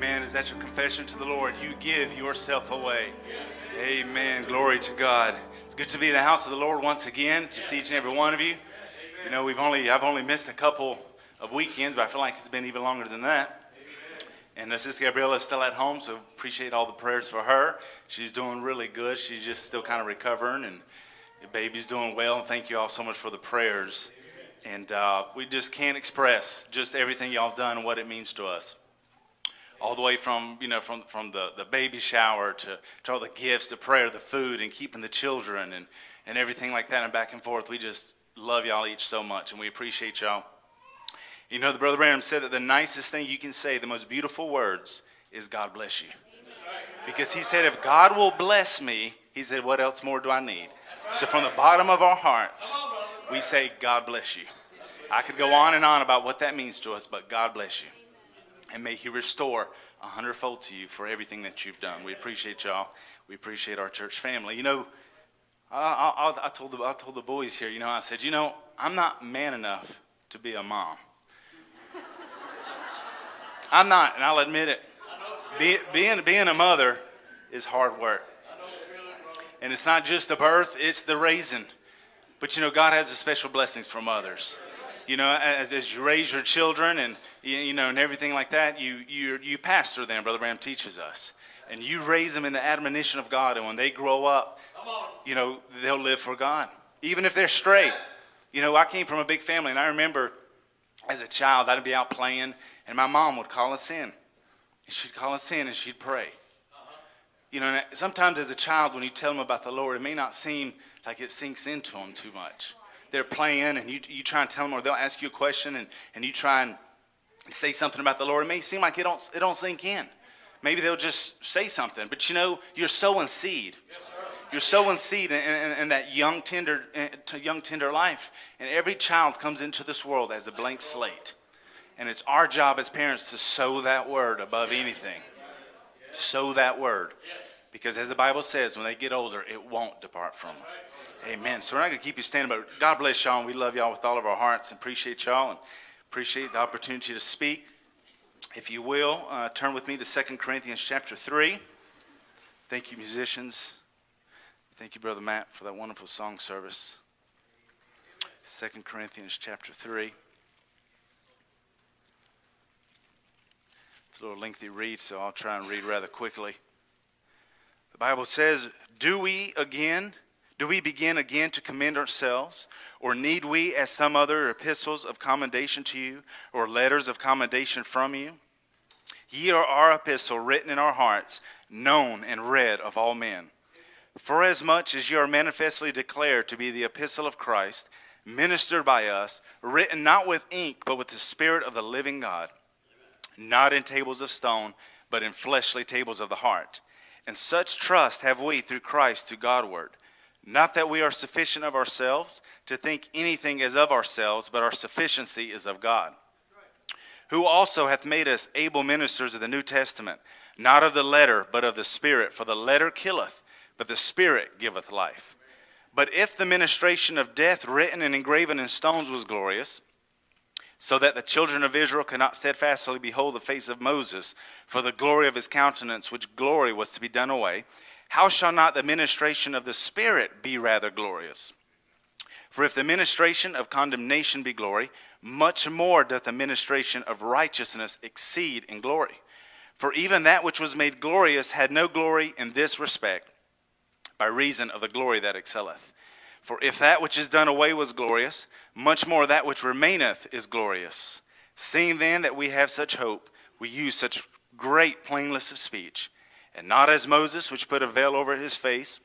Amen. Is that your confession to the Lord? You give yourself away. Amen. Glory to God. It's good to be in the house of the Lord once again, to see each and every one of you. You know, we've only I've only missed a couple of weekends, but I feel like it's been even longer than that. And Sister Gabriella is still at home, so appreciate all the prayers for her. She's doing really good. She's just still kind of recovering, and the baby's doing well. And thank you all so much for the prayers. And uh, we just can't express just everything y'all have done and what it means to us. All the way from, you know, from, from the, the baby shower to, to all the gifts, the prayer, the food, and keeping the children and, and everything like that and back and forth. We just love y'all each so much, and we appreciate y'all. You know, the Brother Branham said that the nicest thing you can say, the most beautiful words, is God bless you. Because he said, if God will bless me, he said, what else more do I need? So from the bottom of our hearts, we say, God bless you. I could go on and on about what that means to us, but God bless you. And may He restore a hundredfold to you for everything that you've done. We appreciate y'all. We appreciate our church family. You know, I, I, I, told the, I told the boys here, you know, I said, you know, I'm not man enough to be a mom. I'm not, and I'll admit it. Be, being, being a mother is hard work. And it's not just the birth, it's the raising. But you know, God has a special blessings for others. You know, as, as you raise your children and you know and everything like that, you you you pastor them. Brother Branham teaches us, and you raise them in the admonition of God. And when they grow up, you know, they'll live for God, even if they're straight. You know, I came from a big family, and I remember as a child, I'd be out playing, and my mom would call us in. And she'd call us in, and she'd pray. You know, sometimes as a child, when you tell them about the Lord, it may not seem like it sinks into them too much. They're playing, and you, you try and tell them, or they'll ask you a question, and, and you try and say something about the Lord. It may seem like it don't, it don't sink in. Maybe they'll just say something, but you know, you're sowing seed. You're sowing seed in, in, in, that young tender, eh, young tender life. And every child comes into this world as a blank slate. And it's our job as parents to sow that word above anything. Sow that word. Because as the Bible says, when they get older, it won't depart from them. Amen. So we're not going to keep you standing, but God bless y'all. And we love y'all with all of our hearts and appreciate y'all and appreciate the opportunity to speak. If you will, uh, turn with me to 2 Corinthians chapter 3. Thank you, musicians. Thank you, Brother Matt, for that wonderful song service. 2 Corinthians chapter 3. It's a little lengthy read, so I'll try and read rather quickly. The Bible says, Do we again, do we begin again to commend ourselves? Or need we, as some other epistles of commendation to you, or letters of commendation from you? Ye are our epistle written in our hearts, known and read of all men. Forasmuch as ye are manifestly declared to be the epistle of Christ, ministered by us, written not with ink, but with the Spirit of the living God, not in tables of stone, but in fleshly tables of the heart. And such trust have we through Christ to Godward. Not that we are sufficient of ourselves to think anything as of ourselves, but our sufficiency is of God, who also hath made us able ministers of the New Testament, not of the letter, but of the Spirit. For the letter killeth, but the Spirit giveth life. But if the ministration of death written and engraven in stones was glorious, so that the children of Israel could not steadfastly behold the face of Moses for the glory of his countenance, which glory was to be done away, how shall not the ministration of the Spirit be rather glorious? For if the ministration of condemnation be glory, much more doth the ministration of righteousness exceed in glory. For even that which was made glorious had no glory in this respect, by reason of the glory that excelleth. For if that which is done away was glorious, much more that which remaineth is glorious. Seeing then that we have such hope, we use such great plainness of speech, and not as Moses, which put a veil over his face,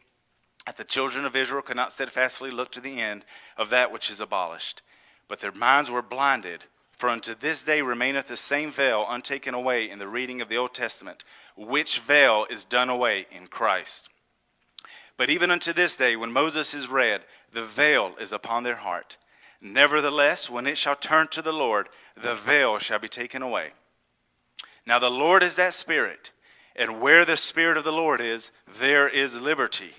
that the children of Israel could not steadfastly look to the end of that which is abolished. But their minds were blinded, for unto this day remaineth the same veil untaken away in the reading of the Old Testament, which veil is done away in Christ. But even unto this day, when Moses is read, the veil is upon their heart. Nevertheless, when it shall turn to the Lord, the veil shall be taken away. Now the Lord is that Spirit, and where the Spirit of the Lord is, there is liberty.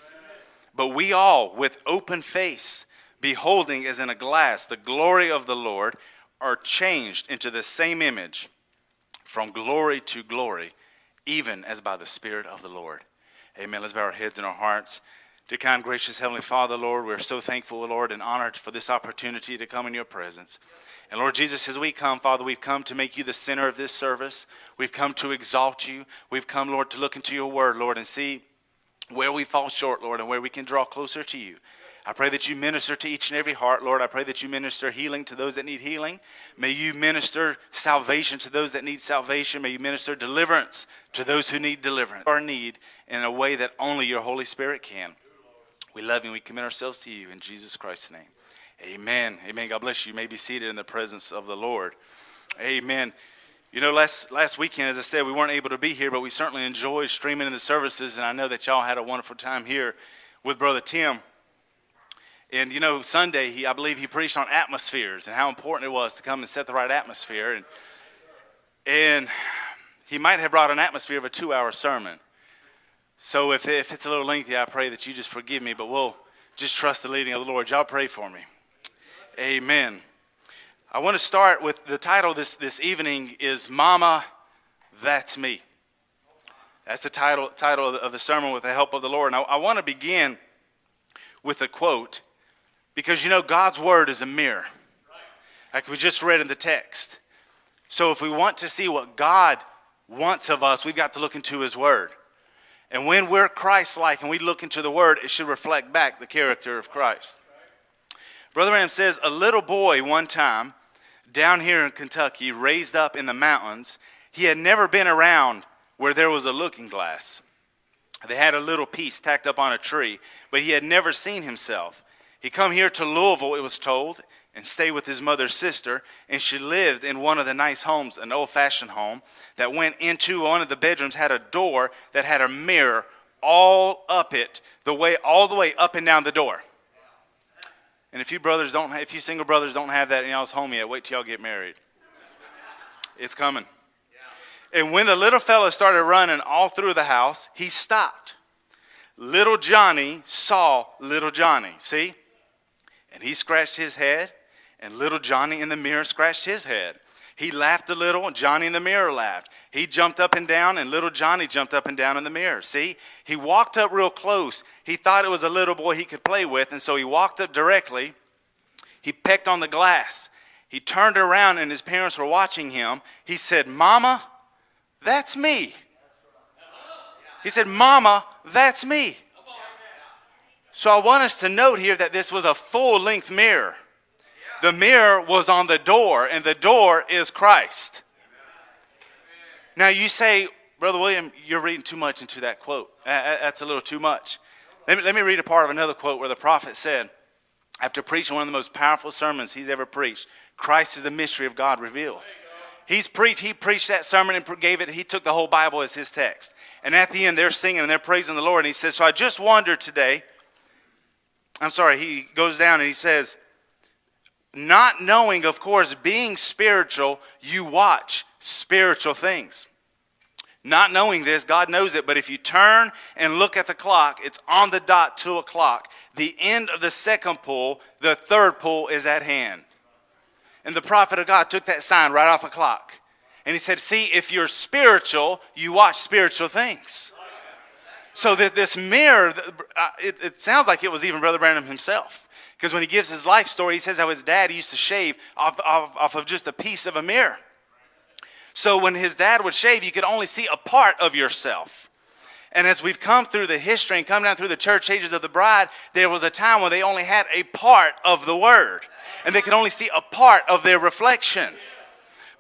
But we all, with open face, beholding as in a glass the glory of the Lord, are changed into the same image from glory to glory, even as by the Spirit of the Lord. Amen. Let's bow our heads and our hearts. Dear kind, gracious Heavenly Father, Lord, we're so thankful, Lord, and honored for this opportunity to come in your presence. And Lord Jesus, as we come, Father, we've come to make you the center of this service. We've come to exalt you. We've come, Lord, to look into your word, Lord, and see where we fall short, Lord, and where we can draw closer to you. I pray that you minister to each and every heart, Lord. I pray that you minister healing to those that need healing. May you minister salvation to those that need salvation. May you minister deliverance to those who need deliverance or need in a way that only your Holy Spirit can. We love you and we commit ourselves to you in Jesus Christ's name. Amen. Amen. God bless you. You may be seated in the presence of the Lord. Amen. You know, last, last weekend, as I said, we weren't able to be here, but we certainly enjoyed streaming in the services, and I know that y'all had a wonderful time here with Brother Tim. And you know, Sunday, he, I believe he preached on atmospheres and how important it was to come and set the right atmosphere. And, and he might have brought an atmosphere of a two hour sermon. So if, if it's a little lengthy, I pray that you just forgive me, but we'll just trust the leading of the Lord. Y'all pray for me. Amen. I want to start with the title this, this evening is Mama, That's Me. That's the title, title of the sermon with the help of the Lord. And I, I want to begin with a quote because you know, God's word is a mirror, like we just read in the text. So if we want to see what God wants of us, we've got to look into his word. And when we're Christ like and we look into the word, it should reflect back the character of Christ. Brother Branham says a little boy one time down here in Kentucky, raised up in the mountains, he had never been around where there was a looking glass. They had a little piece tacked up on a tree, but he had never seen himself. He come here to Louisville, it was told, and stay with his mother's sister, and she lived in one of the nice homes, an old-fashioned home that went into one of the bedrooms had a door that had a mirror all up it, the way all the way up and down the door. And if you brothers don't, if you single brothers don't have that in y'all's home yet, wait till y'all get married. It's coming. And when the little fella started running all through the house, he stopped. Little Johnny saw little Johnny. See? And he scratched his head, and little Johnny in the mirror scratched his head. He laughed a little, and Johnny in the mirror laughed. He jumped up and down, and little Johnny jumped up and down in the mirror. See? He walked up real close. He thought it was a little boy he could play with, and so he walked up directly. He pecked on the glass. He turned around, and his parents were watching him. He said, Mama, that's me. He said, Mama, that's me. So I want us to note here that this was a full length mirror. The mirror was on the door, and the door is Christ. Now you say, Brother William, you're reading too much into that quote. That's a little too much. Let me, let me read a part of another quote where the prophet said, after preaching one of the most powerful sermons he's ever preached, Christ is the mystery of God revealed. He's preached, he preached that sermon and gave it, he took the whole Bible as his text. And at the end, they're singing and they're praising the Lord. And he says, So I just wondered today I'm sorry, he goes down and he says, not knowing, of course, being spiritual, you watch spiritual things. Not knowing this, God knows it, but if you turn and look at the clock, it's on the dot, two o'clock. The end of the second pull, the third pull is at hand. And the prophet of God took that sign right off a clock. And he said, See, if you're spiritual, you watch spiritual things. So that this mirror, uh, it, it sounds like it was even Brother Branham himself. Because when he gives his life story, he says how his dad used to shave off, off, off of just a piece of a mirror. So when his dad would shave, you could only see a part of yourself. And as we've come through the history and come down through the church ages of the bride, there was a time when they only had a part of the word. And they could only see a part of their reflection.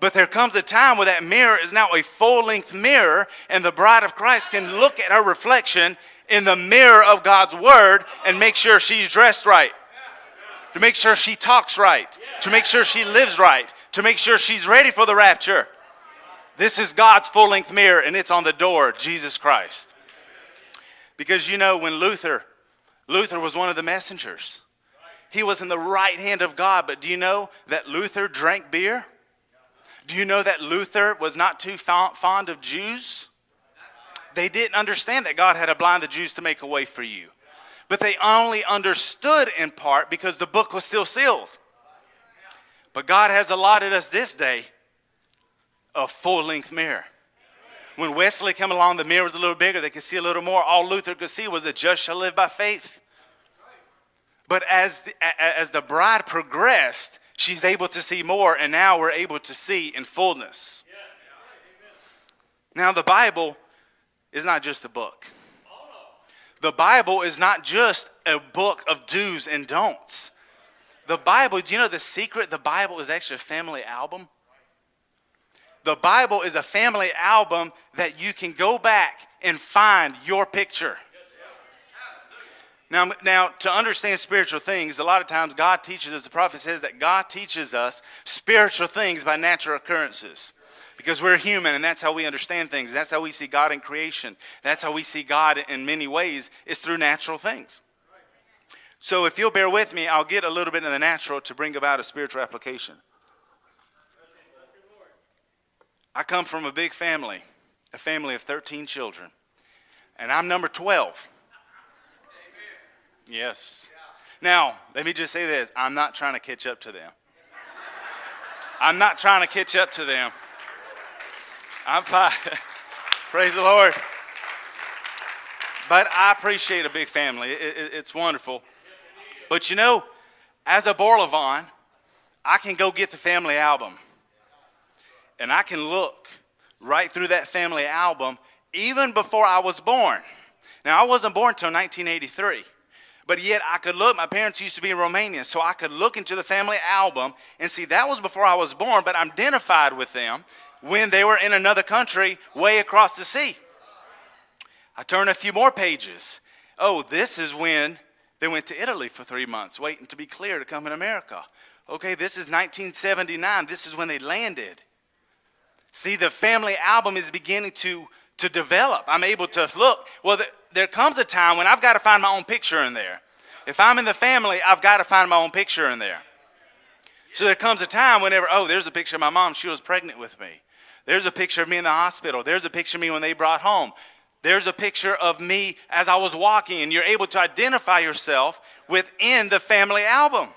But there comes a time where that mirror is now a full length mirror, and the bride of Christ can look at her reflection in the mirror of God's word and make sure she's dressed right, to make sure she talks right, to make sure she lives right, to make sure she's ready for the rapture. This is God's full length mirror, and it's on the door, Jesus Christ. Because you know, when Luther, Luther was one of the messengers. He was in the right hand of God, but do you know that Luther drank beer? Do you know that Luther was not too fond of Jews? They didn't understand that God had to blind the Jews to make a way for you. But they only understood in part because the book was still sealed. But God has allotted us this day a full length mirror When Wesley came along, the mirror was a little bigger. They could see a little more. All Luther could see was that just shall live by faith. But as the, as the bride progressed, she's able to see more, and now we're able to see in fullness. Now, the Bible is not just a book. The Bible is not just a book of do's and don'ts. The Bible, do you know the secret? The Bible is actually a family album. The Bible is a family album that you can go back and find your picture. Now, now, to understand spiritual things, a lot of times God teaches us, the prophet says that God teaches us spiritual things by natural occurrences. Because we're human and that's how we understand things. That's how we see God in creation. That's how we see God in many ways, is through natural things. So if you'll bear with me, I'll get a little bit in the natural to bring about a spiritual application. I come from a big family, a family of 13 children, and I'm number 12. Yes. Now, let me just say this I'm not trying to catch up to them. I'm not trying to catch up to them. I'm fine. Praise the Lord. But I appreciate a big family. It, it, it's wonderful. But you know, as a Borlavon, I can go get the family album and I can look right through that family album even before I was born. Now, I wasn't born until 1983. But yet I could look, my parents used to be in Romania, so I could look into the family album and see that was before I was born, but I'm identified with them when they were in another country way across the sea. I turn a few more pages. Oh, this is when they went to Italy for three months, waiting to be clear to come in America. Okay, this is 1979. This is when they landed. See, the family album is beginning to, to develop. I'm able to look. Well, the, there comes a time when I've got to find my own picture in there. If I'm in the family, I've got to find my own picture in there. So there comes a time whenever, oh, there's a picture of my mom. She was pregnant with me. There's a picture of me in the hospital. There's a picture of me when they brought home. There's a picture of me as I was walking, and you're able to identify yourself within the family album.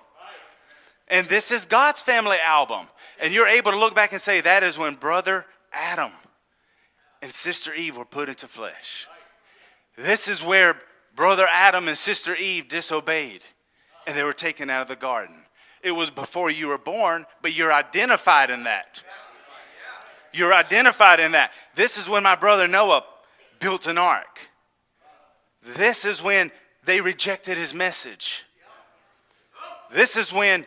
And this is God's family album. And you're able to look back and say, that is when brother Adam and sister Eve were put into flesh. This is where brother Adam and sister Eve disobeyed and they were taken out of the garden. It was before you were born, but you're identified in that. You're identified in that. This is when my brother Noah built an ark. This is when they rejected his message. This is when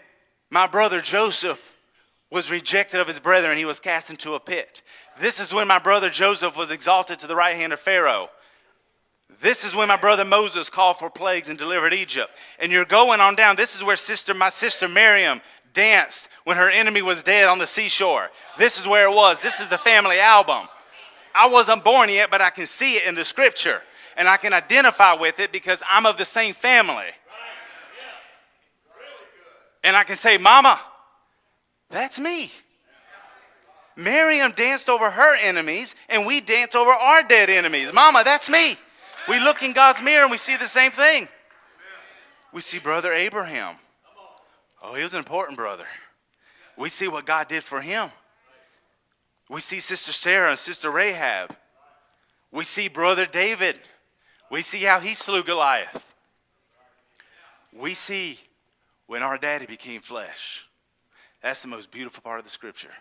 my brother Joseph was rejected of his brethren. He was cast into a pit. This is when my brother Joseph was exalted to the right hand of Pharaoh. This is when my brother Moses called for plagues and delivered Egypt. And you're going on down. This is where sister, my sister Miriam danced when her enemy was dead on the seashore. This is where it was. This is the family album. I wasn't born yet, but I can see it in the scripture. And I can identify with it because I'm of the same family. And I can say, Mama, that's me. Miriam danced over her enemies, and we dance over our dead enemies. Mama, that's me. We look in God's mirror and we see the same thing. We see brother Abraham. Oh, he was an important brother. We see what God did for him. We see Sister Sarah and Sister Rahab. We see brother David. We see how he slew Goliath. We see when our daddy became flesh. That's the most beautiful part of the scripture.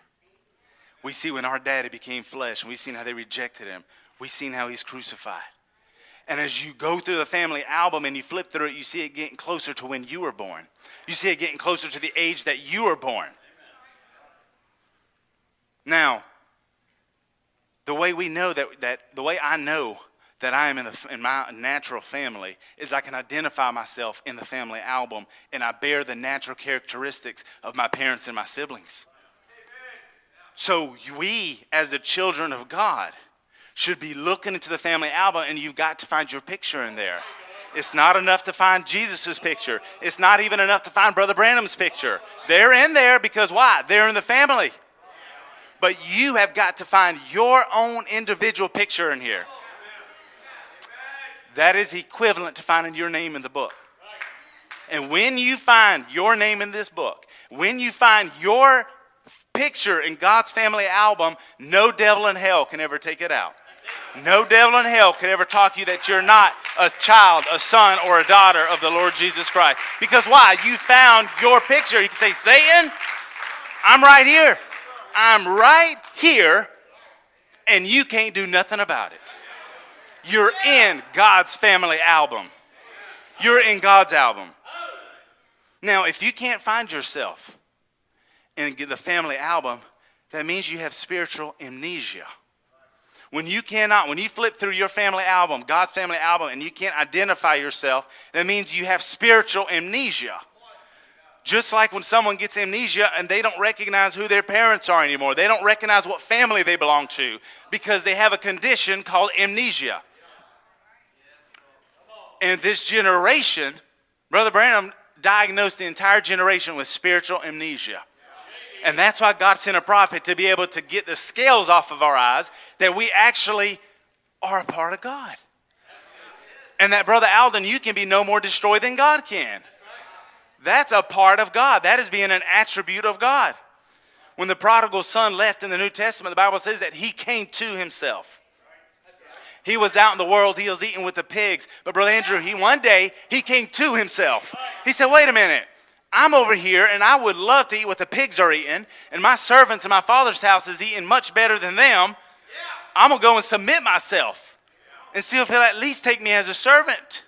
We see when our daddy became flesh and we've seen how they rejected him. We've seen how he's crucified. And as you go through the family album and you flip through it, you see it getting closer to when you were born. You see it getting closer to the age that you were born. Now, the way we know that, that the way I know that I am in, the, in my natural family is I can identify myself in the family album and I bear the natural characteristics of my parents and my siblings. So, we, as the children of God, should be looking into the family album and you've got to find your picture in there. It's not enough to find Jesus' picture. It's not even enough to find Brother Branham's picture. They're in there because why? They're in the family. But you have got to find your own individual picture in here. That is equivalent to finding your name in the book. And when you find your name in this book, when you find your picture in God's family album, no devil in hell can ever take it out. No devil in hell could ever talk you that you're not a child, a son, or a daughter of the Lord Jesus Christ. Because why? You found your picture. You can say, Satan, I'm right here. I'm right here, and you can't do nothing about it. You're in God's family album. You're in God's album. Now, if you can't find yourself in the family album, that means you have spiritual amnesia. When you cannot, when you flip through your family album, God's family album, and you can't identify yourself, that means you have spiritual amnesia. Just like when someone gets amnesia and they don't recognize who their parents are anymore, they don't recognize what family they belong to because they have a condition called amnesia. And this generation, Brother Branham diagnosed the entire generation with spiritual amnesia. And that's why God sent a prophet to be able to get the scales off of our eyes that we actually are a part of God. And that, Brother Alden, you can be no more destroyed than God can. That's a part of God. That is being an attribute of God. When the prodigal son left in the New Testament, the Bible says that he came to himself. He was out in the world, he was eating with the pigs. But Brother Andrew, he one day he came to himself. He said, Wait a minute. I'm over here and I would love to eat what the pigs are eating, and my servants in my father's house is eating much better than them. I'm gonna go and submit myself and see if he'll at least take me as a servant.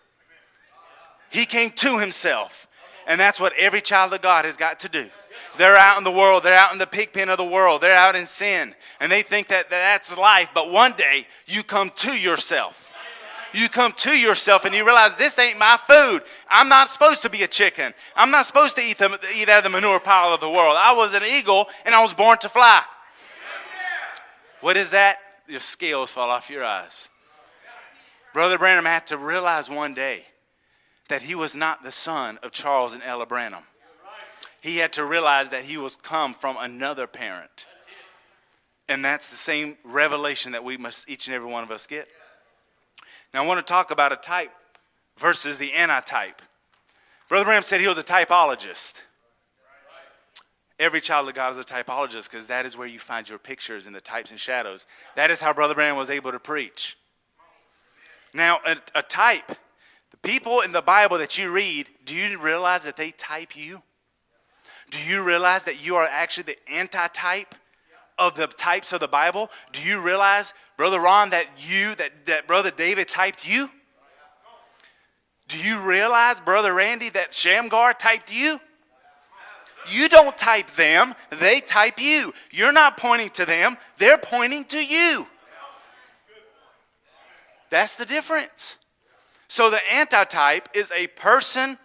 He came to himself. And that's what every child of God has got to do. They're out in the world, they're out in the pig pen of the world, they're out in sin, and they think that that's life. But one day you come to yourself you come to yourself and you realize this ain't my food. I'm not supposed to be a chicken. I'm not supposed to eat, the, eat out of the manure pile of the world. I was an eagle and I was born to fly. What is that? Your scales fall off your eyes. Brother Branham had to realize one day that he was not the son of Charles and Ella Branham. He had to realize that he was come from another parent. And that's the same revelation that we must, each and every one of us get. Now, I want to talk about a type versus the antitype. Brother Branham said he was a typologist. Every child of God is a typologist because that is where you find your pictures and the types and shadows. That is how Brother Branham was able to preach. Now, a, a type, the people in the Bible that you read, do you realize that they type you? Do you realize that you are actually the antitype of the types of the Bible? Do you realize Brother Ron, that you, that, that Brother David typed you? Do you realize, Brother Randy, that Shamgar typed you? You don't type them, they type you. You're not pointing to them, they're pointing to you. That's the difference. So the antitype is a person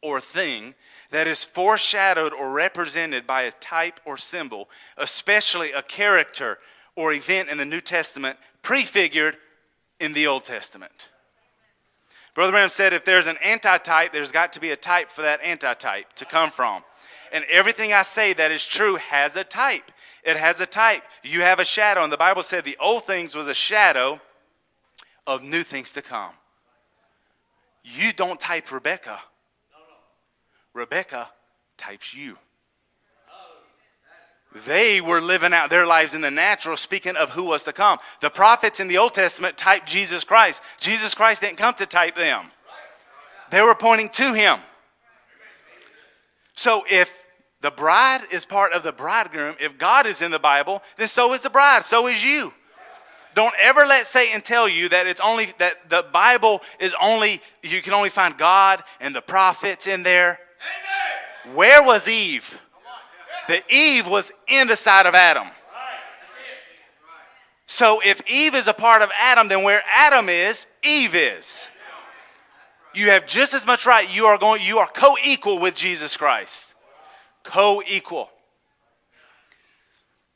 or thing that is foreshadowed or represented by a type or symbol, especially a character or event in the New Testament prefigured in the Old Testament. Brother Branham said if there's an antitype, there's got to be a type for that antitype to come from. And everything I say that is true has a type. It has a type. You have a shadow. And the Bible said the old things was a shadow of new things to come. You don't type Rebecca. Rebecca types you. They were living out their lives in the natural, speaking of who was to come. The prophets in the Old Testament typed Jesus Christ. Jesus Christ didn't come to type them, they were pointing to him. So if the bride is part of the bridegroom, if God is in the Bible, then so is the bride, so is you. Don't ever let Satan tell you that it's only that the Bible is only you can only find God and the prophets in there. Amen. Where was Eve? The Eve was in the side of Adam. So if Eve is a part of Adam, then where Adam is, Eve is. You have just as much right. You are going, you are co-equal with Jesus Christ. Co-equal.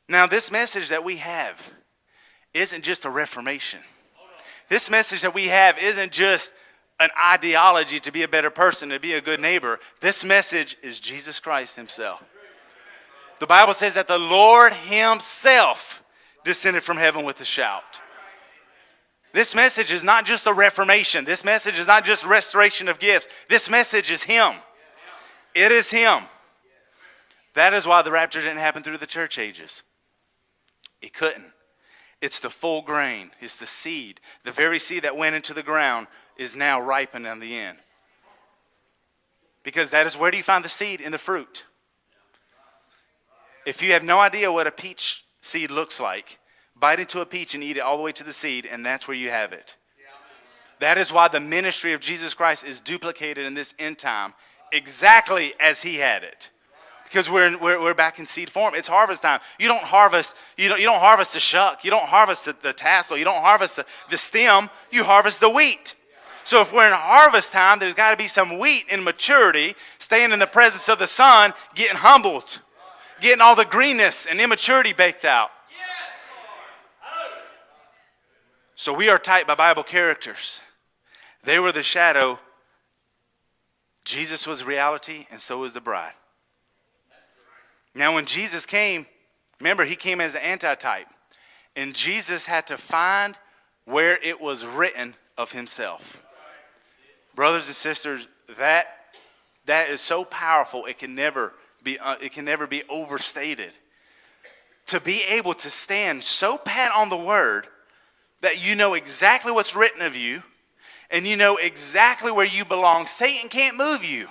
Now, this message that we have isn't just a reformation. This message that we have isn't just an ideology to be a better person, to be a good neighbor. This message is Jesus Christ Himself. The Bible says that the Lord Himself descended from heaven with a shout. This message is not just a reformation. This message is not just restoration of gifts. This message is Him. It is Him. That is why the rapture didn't happen through the church ages. It couldn't. It's the full grain, it's the seed. The very seed that went into the ground is now ripened on the end. Because that is where do you find the seed? In the fruit. If you have no idea what a peach seed looks like, bite into a peach and eat it all the way to the seed, and that's where you have it. That is why the ministry of Jesus Christ is duplicated in this end time exactly as he had it because we're, in, we're, we're back in seed form. It's harvest time. You don't harvest, you don't, you don't harvest the shuck, you don't harvest the, the tassel, you don't harvest the, the stem, you harvest the wheat. So if we're in harvest time, there's got to be some wheat in maturity, staying in the presence of the sun, getting humbled, getting all the greenness and immaturity baked out. So we are typed by Bible characters. They were the shadow. Jesus was reality, and so was the bride. Now, when Jesus came, remember, he came as an antitype. And Jesus had to find where it was written of himself. Brothers and sisters, that, that is so powerful, it can never be, uh, it can never be overstated. To be able to stand so pat on the word that you know exactly what's written of you and you know exactly where you belong, Satan can't move you.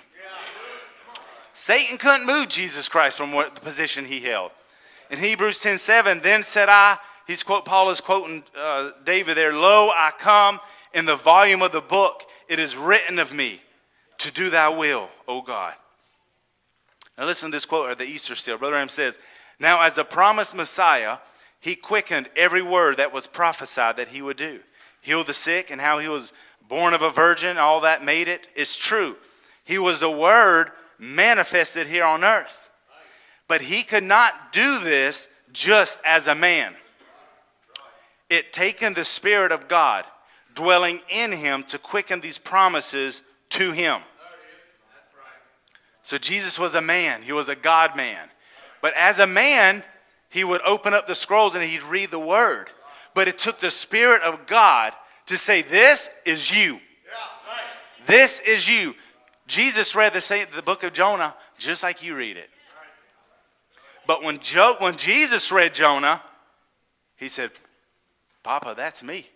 Satan couldn't move Jesus Christ from what the position he held. In Hebrews 10 7, then said I, he's quote, Paul is quoting uh, David there, Lo, I come in the volume of the book, it is written of me to do thy will, O God. Now listen to this quote of the Easter seal. Brother Branham says, Now as a promised Messiah, he quickened every word that was prophesied that he would do. Heal the sick and how he was born of a virgin, all that made it is true. He was the word manifested here on earth. But he could not do this just as a man. It taken the Spirit of God dwelling in him to quicken these promises to him. So Jesus was a man, he was a God man. But as a man, he would open up the scrolls and he'd read the word. But it took the Spirit of God to say, This is you. This is you. Jesus read the, same, the book of Jonah just like you read it. But when, jo- when Jesus read Jonah, he said, Papa, that's me.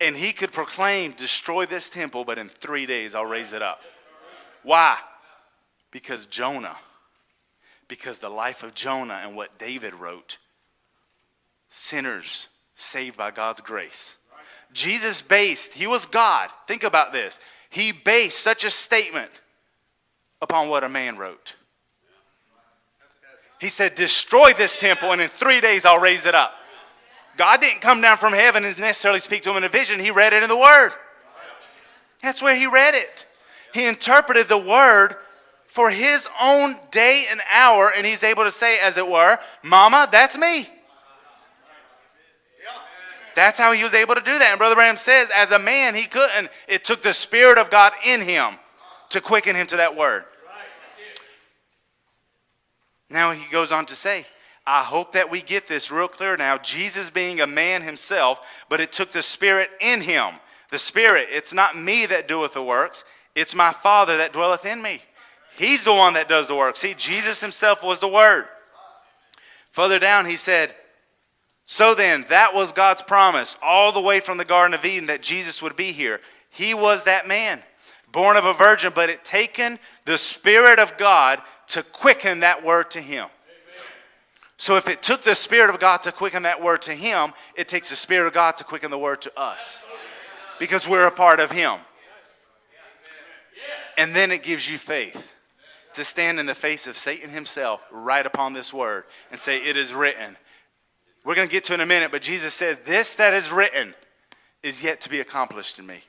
And he could proclaim, destroy this temple, but in three days I'll raise it up. Why? Because Jonah, because the life of Jonah and what David wrote, sinners saved by God's grace. Jesus based, he was God. Think about this he based such a statement upon what a man wrote. He said, Destroy this temple, and in three days I'll raise it up. God didn't come down from heaven and necessarily speak to him in a vision, he read it in the Word. That's where he read it. He interpreted the Word for his own day and hour, and he's able to say, as it were, Mama, that's me. That's how he was able to do that. And Brother Branham says, as a man, he couldn't. It took the Spirit of God in him to quicken him to that word. Now he goes on to say, I hope that we get this real clear now. Jesus being a man himself, but it took the Spirit in him. The Spirit, it's not me that doeth the works, it's my Father that dwelleth in me. He's the one that does the work. See, Jesus himself was the Word. Further down, he said, so then, that was God's promise all the way from the Garden of Eden that Jesus would be here. He was that man, born of a virgin, but it taken the Spirit of God to quicken that word to him. So if it took the Spirit of God to quicken that word to him, it takes the Spirit of God to quicken the word to us. Because we're a part of him. And then it gives you faith to stand in the face of Satan himself right upon this word and say, It is written. We're going to get to in a minute, but Jesus said, This that is written is yet to be accomplished in me.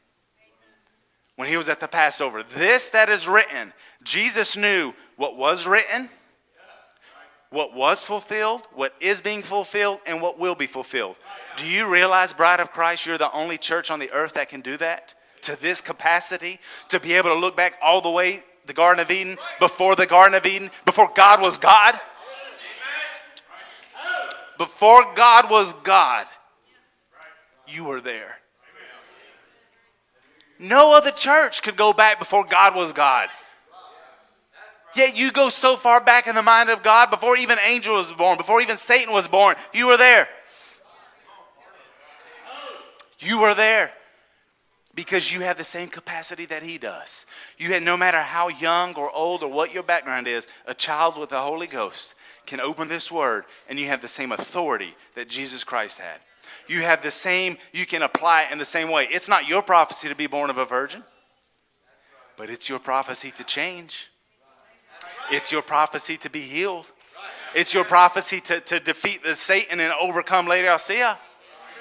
When he was at the Passover, this that is written, Jesus knew what was written, what was fulfilled, what is being fulfilled, and what will be fulfilled. Do you realize, Bride of Christ, you're the only church on the earth that can do that? To this capacity, to be able to look back all the way the Garden of Eden, before the Garden of Eden, before God was God? Before God was God, you were there. No other church could go back before God was God. Yet you go so far back in the mind of God before even angel was born, before even Satan was born, you were there. You were there because you have the same capacity that he does. You had no matter how young or old or what your background is, a child with the Holy Ghost can open this word and you have the same authority that Jesus Christ had. You have the same, you can apply it in the same way. It's not your prophecy to be born of a virgin, but it's your prophecy to change. It's your prophecy to be healed. It's your prophecy to, to defeat the Satan and overcome Laodicea.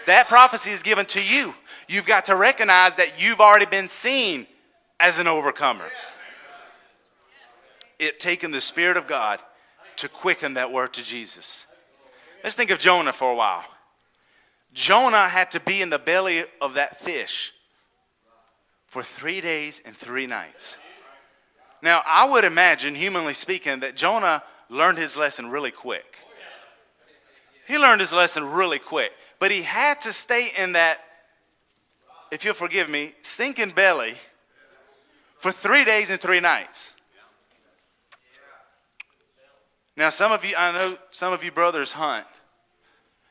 That prophecy is given to you. You've got to recognize that you've already been seen as an overcomer. It taken the Spirit of God to quicken that word to Jesus. Let's think of Jonah for a while. Jonah had to be in the belly of that fish for three days and three nights. Now, I would imagine, humanly speaking, that Jonah learned his lesson really quick. He learned his lesson really quick, but he had to stay in that, if you'll forgive me, stinking belly for three days and three nights. Now, some of you, I know some of you brothers hunt,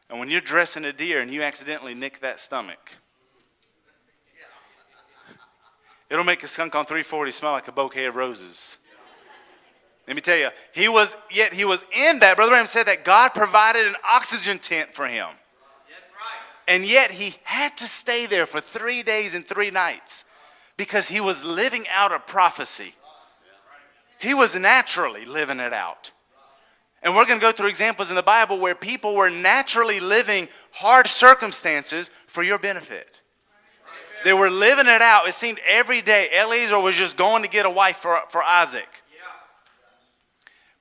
and when you're dressing a deer and you accidentally nick that stomach, it'll make a skunk on 340 smell like a bouquet of roses. Let me tell you, he was, yet he was in that. Brother Branham said that God provided an oxygen tent for him. And yet he had to stay there for three days and three nights because he was living out a prophecy. He was naturally living it out. And we're going to go through examples in the Bible where people were naturally living hard circumstances for your benefit. They were living it out. It seemed every day Eliezer was just going to get a wife for, for Isaac.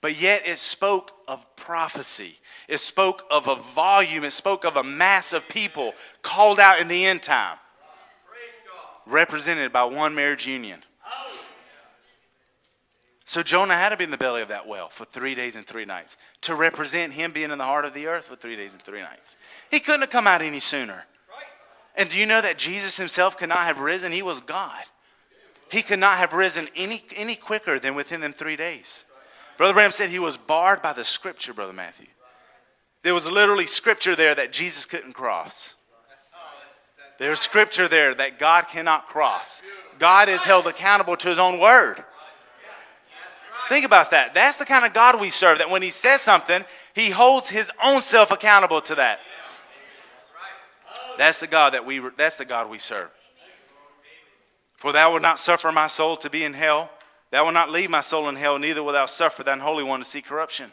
But yet it spoke of prophecy. It spoke of a volume. It spoke of a mass of people called out in the end time, represented by one marriage union. So Jonah had to be in the belly of that well for three days and three nights to represent him being in the heart of the earth for three days and three nights. He couldn't have come out any sooner. And do you know that Jesus himself could not have risen? He was God. He could not have risen any, any quicker than within them three days. Brother Branham said he was barred by the scripture, Brother Matthew. There was literally scripture there that Jesus couldn't cross. There's scripture there that God cannot cross. God is held accountable to his own word. Think about that. That's the kind of God we serve, that when He says something, He holds His own self accountable to that. That's the God that we that's the God we serve. For thou wilt not suffer my soul to be in hell. Thou wilt not leave my soul in hell, neither wilt thou suffer thine holy one to see corruption.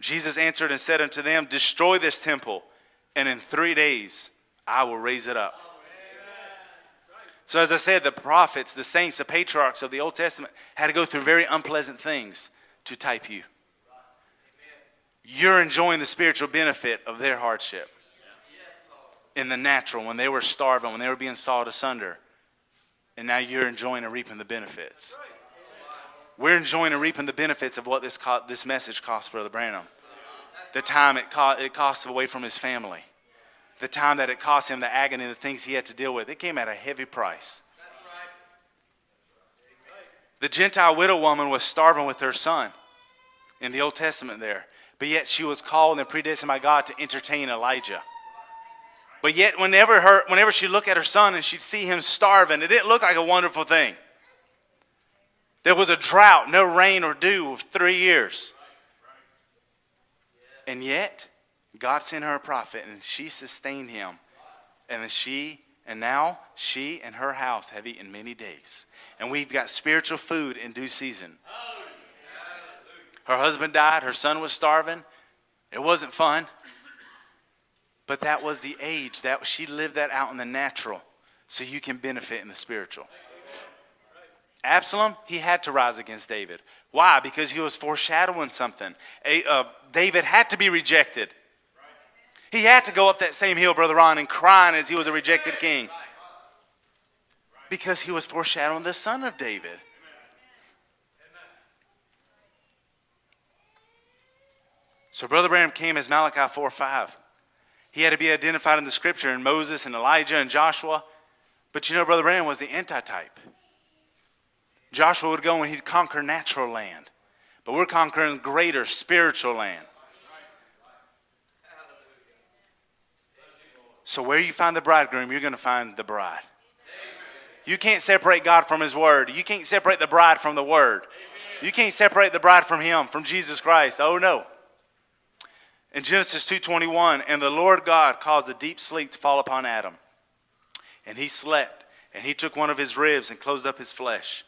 Jesus answered and said unto them, Destroy this temple, and in three days I will raise it up. So, as I said, the prophets, the saints, the patriarchs of the Old Testament had to go through very unpleasant things to type you. You're enjoying the spiritual benefit of their hardship in the natural when they were starving, when they were being sawed asunder. And now you're enjoying and reaping the benefits. We're enjoying and reaping the benefits of what this, co- this message cost Brother Branham. The time it, co- it cost away from his family the time that it cost him, the agony, the things he had to deal with. It came at a heavy price. The Gentile widow woman was starving with her son in the Old Testament there, but yet she was called and predestined by God to entertain Elijah. But yet, whenever, her, whenever she looked at her son and she'd see him starving, it didn't look like a wonderful thing. There was a drought, no rain or dew for three years. And yet, God sent her a prophet and she sustained him. And she, and now she and her house have eaten many days. And we've got spiritual food in due season. Her husband died, her son was starving. It wasn't fun. But that was the age that she lived that out in the natural so you can benefit in the spiritual. Absalom, he had to rise against David. Why? Because he was foreshadowing something. A, uh, David had to be rejected. He had to go up that same hill, Brother Ron, and crying as he was a rejected king. Because he was foreshadowing the son of David. So Brother Branham came as Malachi 4 5. He had to be identified in the scripture in Moses and Elijah and Joshua. But you know, Brother Branham was the antitype. Joshua would go and he'd conquer natural land. But we're conquering greater spiritual land. So where you find the bridegroom, you're going to find the bride. You can't separate God from His Word. You can't separate the bride from the Word. You can't separate the bride from Him, from Jesus Christ. Oh no. In Genesis 2:21, and the Lord God caused a deep sleep to fall upon Adam, and he slept, and he took one of his ribs and closed up his flesh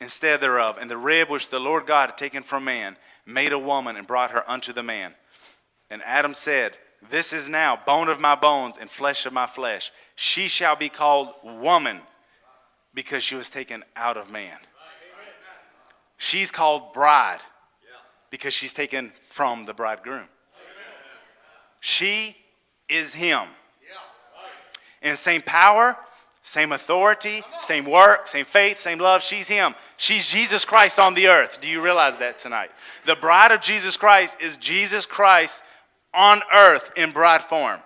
instead thereof, and the rib which the Lord God had taken from man made a woman and brought her unto the man. And Adam said, This is now bone of my bones and flesh of my flesh. She shall be called woman because she was taken out of man. She's called bride because she's taken from the bridegroom. She is him. In same power, same authority, same work, same faith, same love. She's him. She's Jesus Christ on the earth. Do you realize that tonight? The bride of Jesus Christ is Jesus Christ on earth in bride form.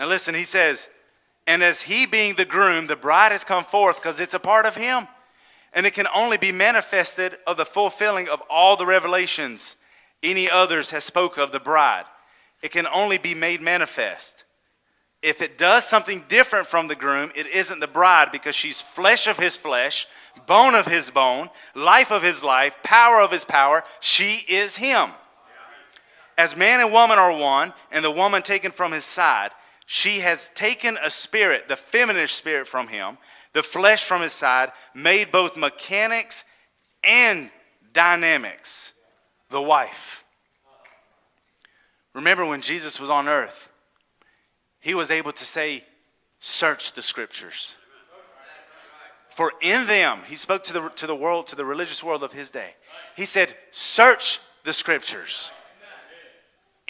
Now listen, he says, and as he being the groom, the bride has come forth because it's a part of him. And it can only be manifested of the fulfilling of all the revelations any others has spoke of the bride. It can only be made manifest. If it does something different from the groom, it isn't the bride because she's flesh of his flesh, bone of his bone, life of his life, power of his power. She is him. As man and woman are one, and the woman taken from his side, she has taken a spirit, the feminine spirit from him, the flesh from his side, made both mechanics and dynamics, the wife. Remember when Jesus was on earth, he was able to say, Search the scriptures. For in them, he spoke to the, to the world, to the religious world of his day. He said, Search the scriptures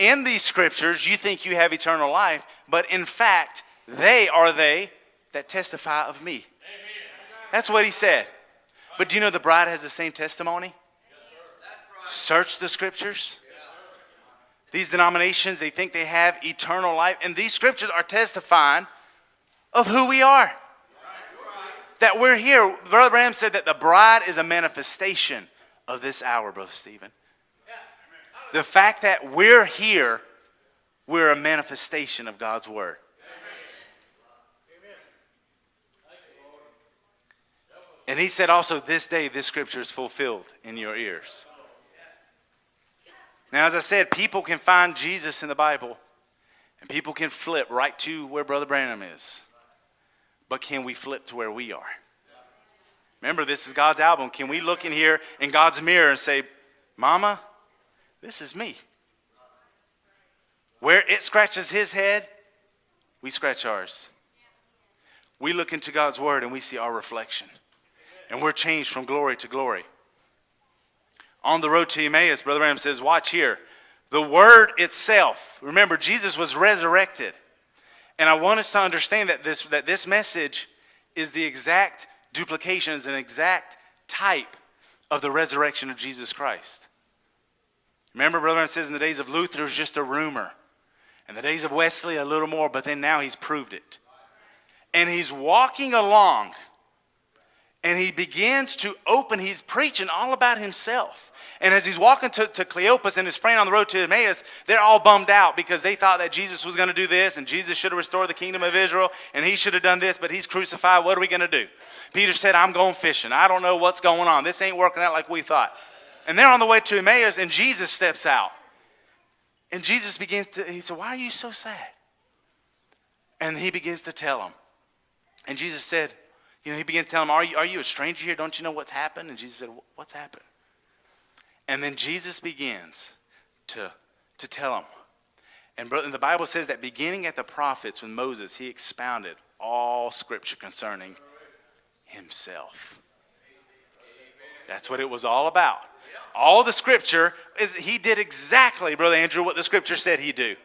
in these scriptures you think you have eternal life, but in fact, they are they that testify of me. That's what he said. But do you know the bride has the same testimony? Search the scriptures. These denominations, they think they have eternal life, and these scriptures are testifying of who we are. That we're here. Brother Branham said that the bride is a manifestation of this hour, Brother Stephen. The fact that we're here, we're a manifestation of God's word. And he said also, This day, this scripture is fulfilled in your ears. Now, as I said, people can find Jesus in the Bible, and people can flip right to where Brother Branham is. But can we flip to where we are? Remember, this is God's album. Can we look in here in God's mirror and say, Mama, this is me. Where it scratches his head, we scratch ours. We look into God's word and we see our reflection. And we're changed from glory to glory. On the road to Emmaus, Brother Branham says, Watch here. The word itself, remember, Jesus was resurrected. And I want us to understand that this, that this message is the exact duplication, is an exact type of the resurrection of Jesus Christ. Remember, Brother Ram says in the days of Luther, it was just a rumor. In the days of Wesley, a little more, but then now he's proved it. And he's walking along and he begins to open, he's preaching all about himself. And as he's walking to, to Cleopas and his friend on the road to Emmaus, they're all bummed out because they thought that Jesus was going to do this and Jesus should have restored the kingdom of Israel and he should have done this, but he's crucified. What are we going to do? Peter said, I'm going fishing. I don't know what's going on. This ain't working out like we thought. And they're on the way to Emmaus, and Jesus steps out. And Jesus begins to, he said, Why are you so sad? And he begins to tell them. And Jesus said, You know, he began to tell them, Are you, are you a stranger here? Don't you know what's happened? And Jesus said, What's happened? And then Jesus begins to, to tell them. And, and the Bible says that beginning at the prophets with Moses, he expounded all scripture concerning himself. That's what it was all about all the scripture is he did exactly, Brother Andrew, what the scripture said he'd do.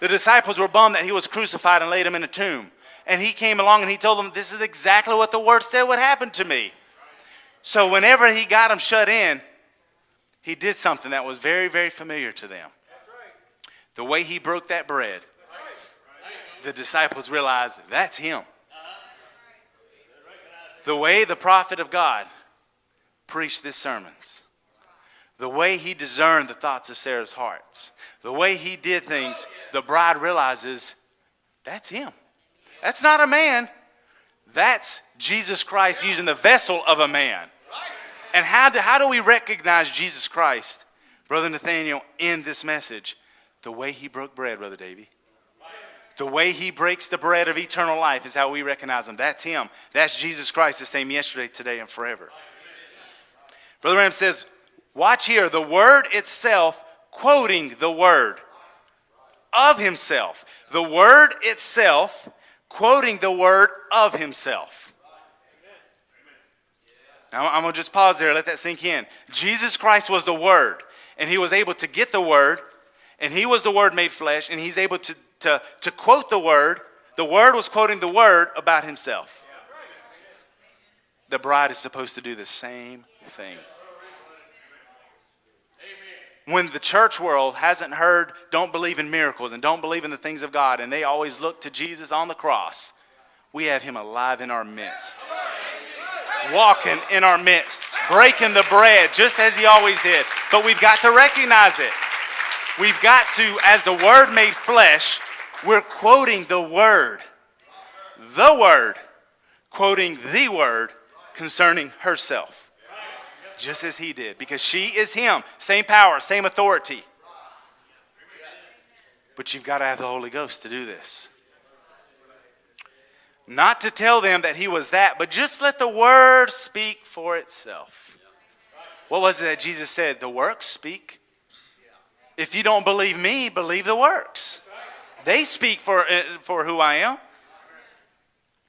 The disciples were bummed that he was crucified and laid him in a tomb. And he came along and he told them, This is exactly what the word said would happen to me. So whenever he got them shut in, he did something that was very, very familiar to them. The way he broke that bread, the disciples realized that's him. The way the prophet of God preached these sermons the way he discerned the thoughts of Sarah's hearts, the way he did things, the bride realizes that's him. That's not a man. That's Jesus Christ using the vessel of a man. And how do, how do we recognize Jesus Christ, Brother Nathaniel, in this message? The way he broke bread, Brother Davy. The way he breaks the bread of eternal life is how we recognize him. That's him. That's Jesus Christ, the same yesterday, today, and forever. Brother Ram says, Watch here, the word itself quoting the word of himself. The word itself quoting the word of himself. Now I'm going to just pause there, let that sink in. Jesus Christ was the word, and he was able to get the word, and he was the word made flesh, and he's able to, to, to quote the word. The word was quoting the word about himself. The bride is supposed to do the same thing when the church world hasn't heard, don't believe in miracles and don't believe in the things of God, and they always look to Jesus on the cross, we have him alive in our midst, walking in our midst, breaking the bread just as he always did. But we've got to recognize it. We've got to, as the word made flesh, we're quoting the word, the word, quoting the word concerning herself just as he did, because she is him. Same power, same authority. But you've got to have the Holy Ghost to do this. Not to tell them that he was that, but just let the word speak for itself. What was it that Jesus said? The works speak. If you don't believe me, believe the works. They speak for, uh, for who I am.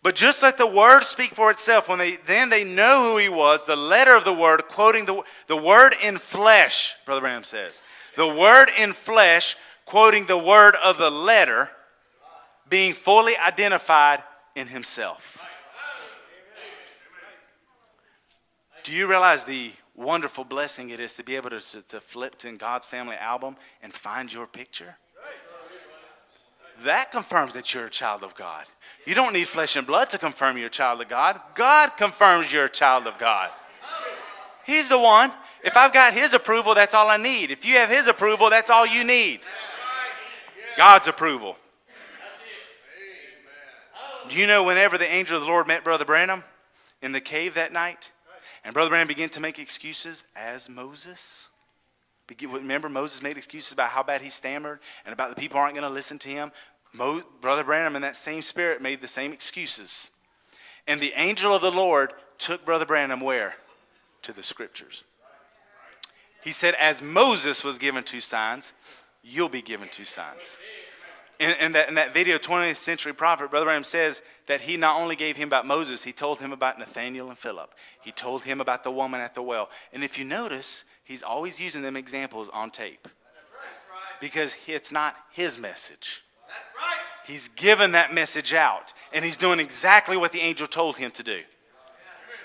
But just let the word speak for itself. When they then they know who he was, the letter of the word, quoting the, the word in flesh, Brother Branham says. The word in flesh, quoting the word of the letter, being fully identified in himself. Do you realize the wonderful blessing it is to be able to, to, to flip to God's family album and find your picture? That confirms that you're a child of God. You don't need flesh and blood to confirm you're a child of God. God confirms you're a child of God. He's the one. If I've got His approval, that's all I need. If you have His approval, that's all you need. God's approval. Do you know whenever the angel of the Lord met Brother Branham in the cave that night, and Brother Branham began to make excuses as Moses? Remember, Moses made excuses about how bad he stammered and about the people aren't going to listen to him. Mo, Brother Branham, in that same spirit, made the same excuses. And the angel of the Lord took Brother Branham where? To the scriptures. He said, As Moses was given two signs, you'll be given two signs. In, in, that, in that video, 20th century prophet, Brother Branham says that he not only gave him about Moses, he told him about Nathaniel and Philip. He told him about the woman at the well. And if you notice, he's always using them examples on tape because it's not his message. He's given that message out, and he's doing exactly what the angel told him to do.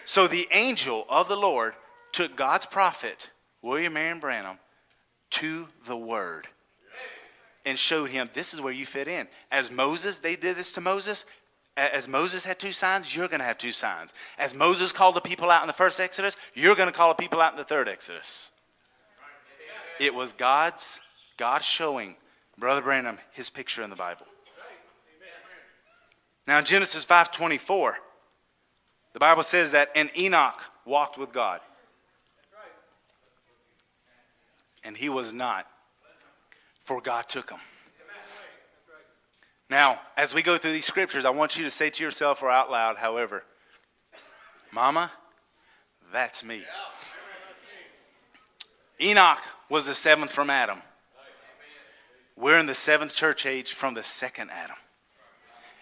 So the angel of the Lord took God's prophet, William Marion Branham, to the Word and showed him this is where you fit in. As Moses, they did this to Moses. As Moses had two signs, you're going to have two signs. As Moses called the people out in the first Exodus, you're going to call the people out in the third Exodus. It was God's God showing Brother Branham his picture in the Bible. Now Genesis 5:24, the Bible says that and Enoch walked with God. And he was not, for God took him. Now, as we go through these scriptures, I want you to say to yourself or out loud, however, Mama, that's me. Enoch was the seventh from Adam. We're in the seventh church age from the second Adam.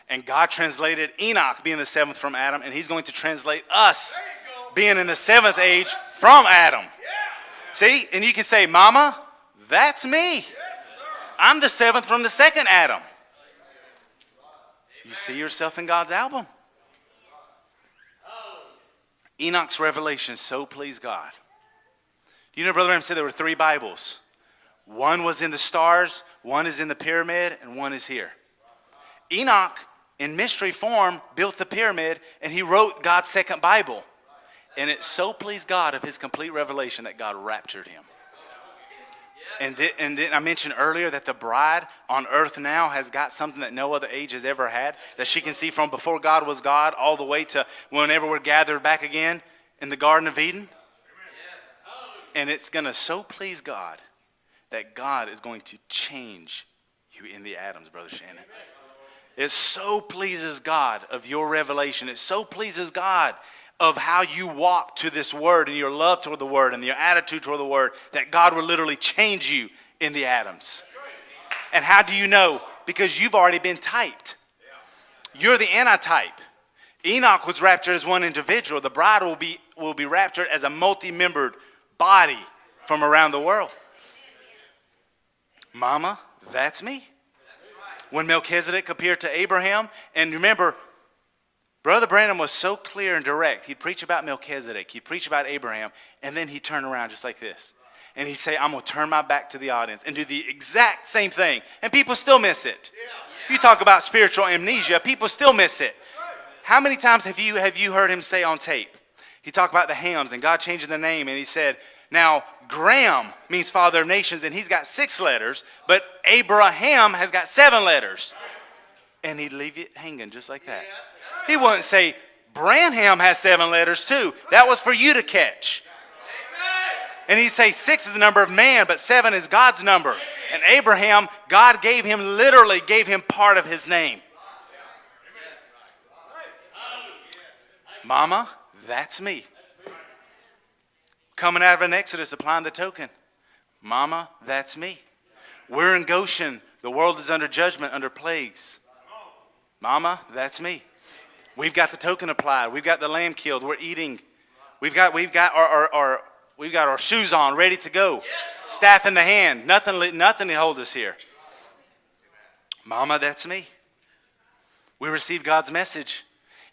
And God translated Enoch being the seventh from Adam, and He's going to translate us being in the seventh age from Adam. See? And you can say, Mama, that's me. I'm the seventh from the second Adam. You see yourself in God's album. Enoch's revelation so pleased God. You know, Brother Ram said there were three Bibles. One was in the stars, one is in the pyramid, and one is here. Enoch, in mystery form, built the pyramid and he wrote God's second Bible. And it so pleased God of his complete revelation that God raptured him. And, di- and then I mentioned earlier that the bride on earth now has got something that no other age has ever had, that she can see from before God was God all the way to whenever we're gathered back again in the Garden of Eden. And it's going to so please God that God is going to change you in the atoms, Brother Shannon. It so pleases God of your revelation. It so pleases God of how you walk to this word and your love toward the word and your attitude toward the word that God will literally change you in the atoms. And how do you know? Because you've already been typed. You're the antitype. Enoch was raptured as one individual. The bride will be, will be raptured as a multi membered body from around the world. Mama, that's me. When Melchizedek appeared to Abraham, and remember, Brother Branham was so clear and direct. He'd preach about Melchizedek, he'd preach about Abraham, and then he'd turn around just like this. And he'd say, I'm going to turn my back to the audience and do the exact same thing. And people still miss it. You talk about spiritual amnesia, people still miss it. How many times have you, have you heard him say on tape? He talked about the Hams and God changing the name, and he said, Now, Abram means father of nations, and he's got six letters, but Abraham has got seven letters. And he'd leave it hanging just like that. He wouldn't say, Branham has seven letters too. That was for you to catch. And he'd say, Six is the number of man, but seven is God's number. And Abraham, God gave him, literally gave him part of his name. Mama, that's me. Coming out of an Exodus, applying the token. Mama, that's me. We're in Goshen. The world is under judgment, under plagues. Mama, that's me. We've got the token applied. We've got the lamb killed. We're eating. We've got, we've got our, our, our we've got our shoes on, ready to go. Staff in the hand. Nothing, nothing to hold us here. Mama, that's me. We received God's message.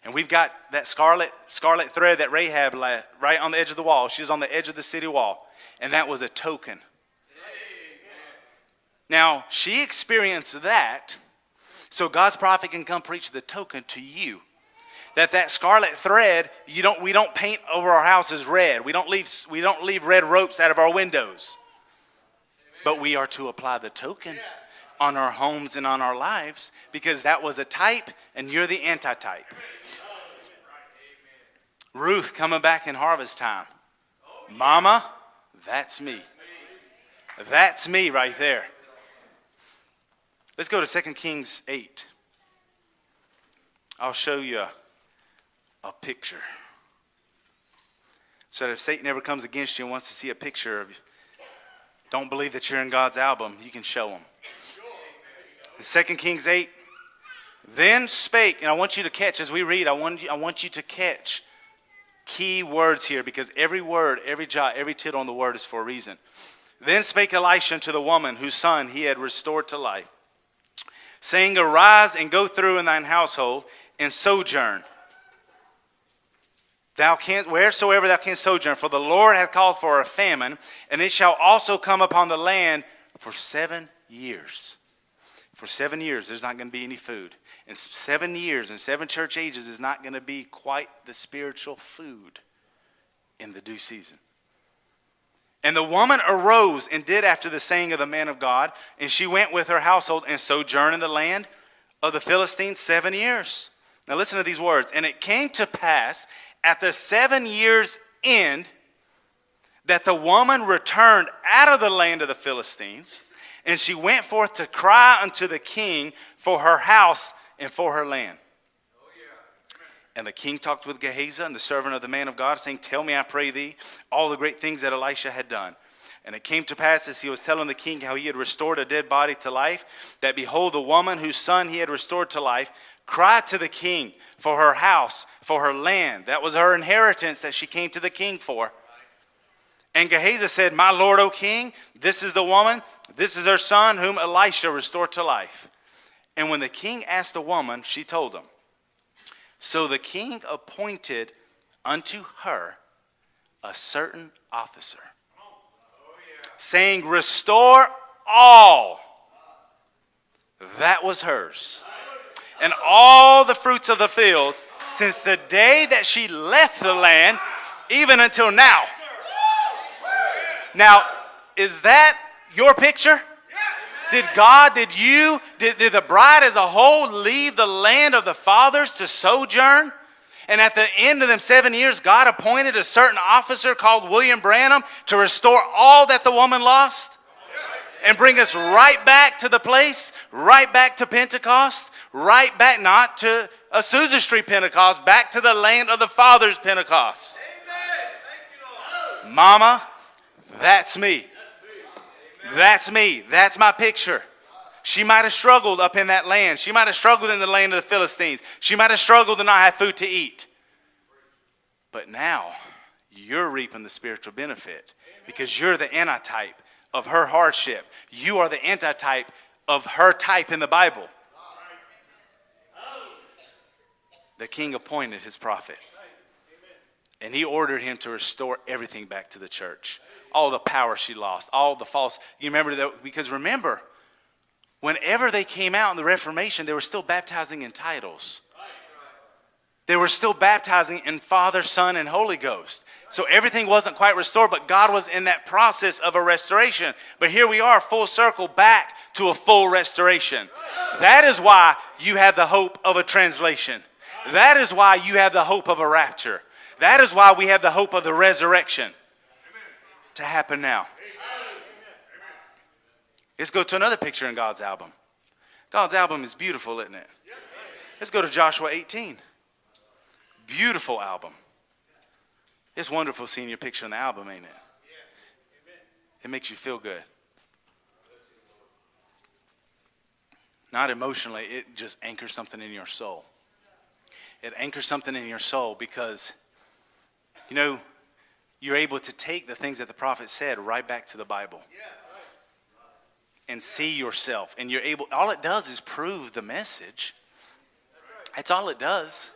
And we've got that scarlet, scarlet thread that Rahab left right on the edge of the wall. She's on the edge of the city wall. And that was a token. Now, she experienced that, so God's prophet can come preach the token to you. That that scarlet thread, you don't, we don't paint over our houses red. We don't, leave, we don't leave red ropes out of our windows. But we are to apply the token on our homes and on our lives because that was a type and you're the antitype. Ruth coming back in harvest time. Mama, that's me. That's me right there. Let's go to 2 Kings 8. I'll show you a, a picture. So that if Satan ever comes against you and wants to see a picture of you, don't believe that you're in God's album, you can show him. In 2 Kings 8, then spake, and I want you to catch as we read, I want you, I want you to catch key words here because every word, every jot, every tittle on the word is for a reason. Then spake Elisha to the woman whose son he had restored to life, saying, Arise and go through in thine household and sojourn. Thou canst, wheresoever thou canst sojourn, for the Lord hath called for a famine, and it shall also come upon the land for seven years. For seven years, there's not going to be any food. In seven years and seven church ages is not going to be quite the spiritual food in the due season. And the woman arose and did after the saying of the man of God, and she went with her household and sojourned in the land of the Philistines seven years. Now listen to these words. And it came to pass at the seven years' end that the woman returned out of the land of the Philistines, and she went forth to cry unto the king for her house and for her land. And the king talked with Gehazi and the servant of the man of God, saying, Tell me, I pray thee, all the great things that Elisha had done. And it came to pass as he was telling the king how he had restored a dead body to life, that behold, the woman whose son he had restored to life cried to the king for her house, for her land. That was her inheritance that she came to the king for. And Gehazi said, My lord, O king, this is the woman, this is her son, whom Elisha restored to life. And when the king asked the woman, she told him. So the king appointed unto her a certain officer, saying, Restore all. That was hers. And all the fruits of the field since the day that she left the land, even until now. Now, is that your picture? Did God, did you, did, did the bride as a whole leave the land of the fathers to sojourn? And at the end of them seven years, God appointed a certain officer called William Branham to restore all that the woman lost and bring us right back to the place, right back to Pentecost, right back, not to Azusa Street Pentecost, back to the land of the Father's Pentecost. Mama, that's me. That's me. That's my picture. She might have struggled up in that land. She might have struggled in the land of the Philistines. She might have struggled to not have food to eat. But now you're reaping the spiritual benefit because you're the antitype of her hardship. You are the antitype of her type in the Bible. The king appointed his prophet. And he ordered him to restore everything back to the church. All the power she lost, all the false. You remember that? Because remember, whenever they came out in the Reformation, they were still baptizing in titles. They were still baptizing in Father, Son, and Holy Ghost. So everything wasn't quite restored, but God was in that process of a restoration. But here we are, full circle back to a full restoration. That is why you have the hope of a translation. That is why you have the hope of a rapture. That is why we have the hope of the resurrection to happen now. Let's go to another picture in God's album. God's album is beautiful, isn't it? Let's go to Joshua 18. Beautiful album. It's wonderful seeing your picture in the album, ain't it? It makes you feel good. Not emotionally, it just anchors something in your soul. It anchors something in your soul because, you know, you're able to take the things that the prophet said right back to the Bible and see yourself. And you're able, all it does is prove the message. That's all it does.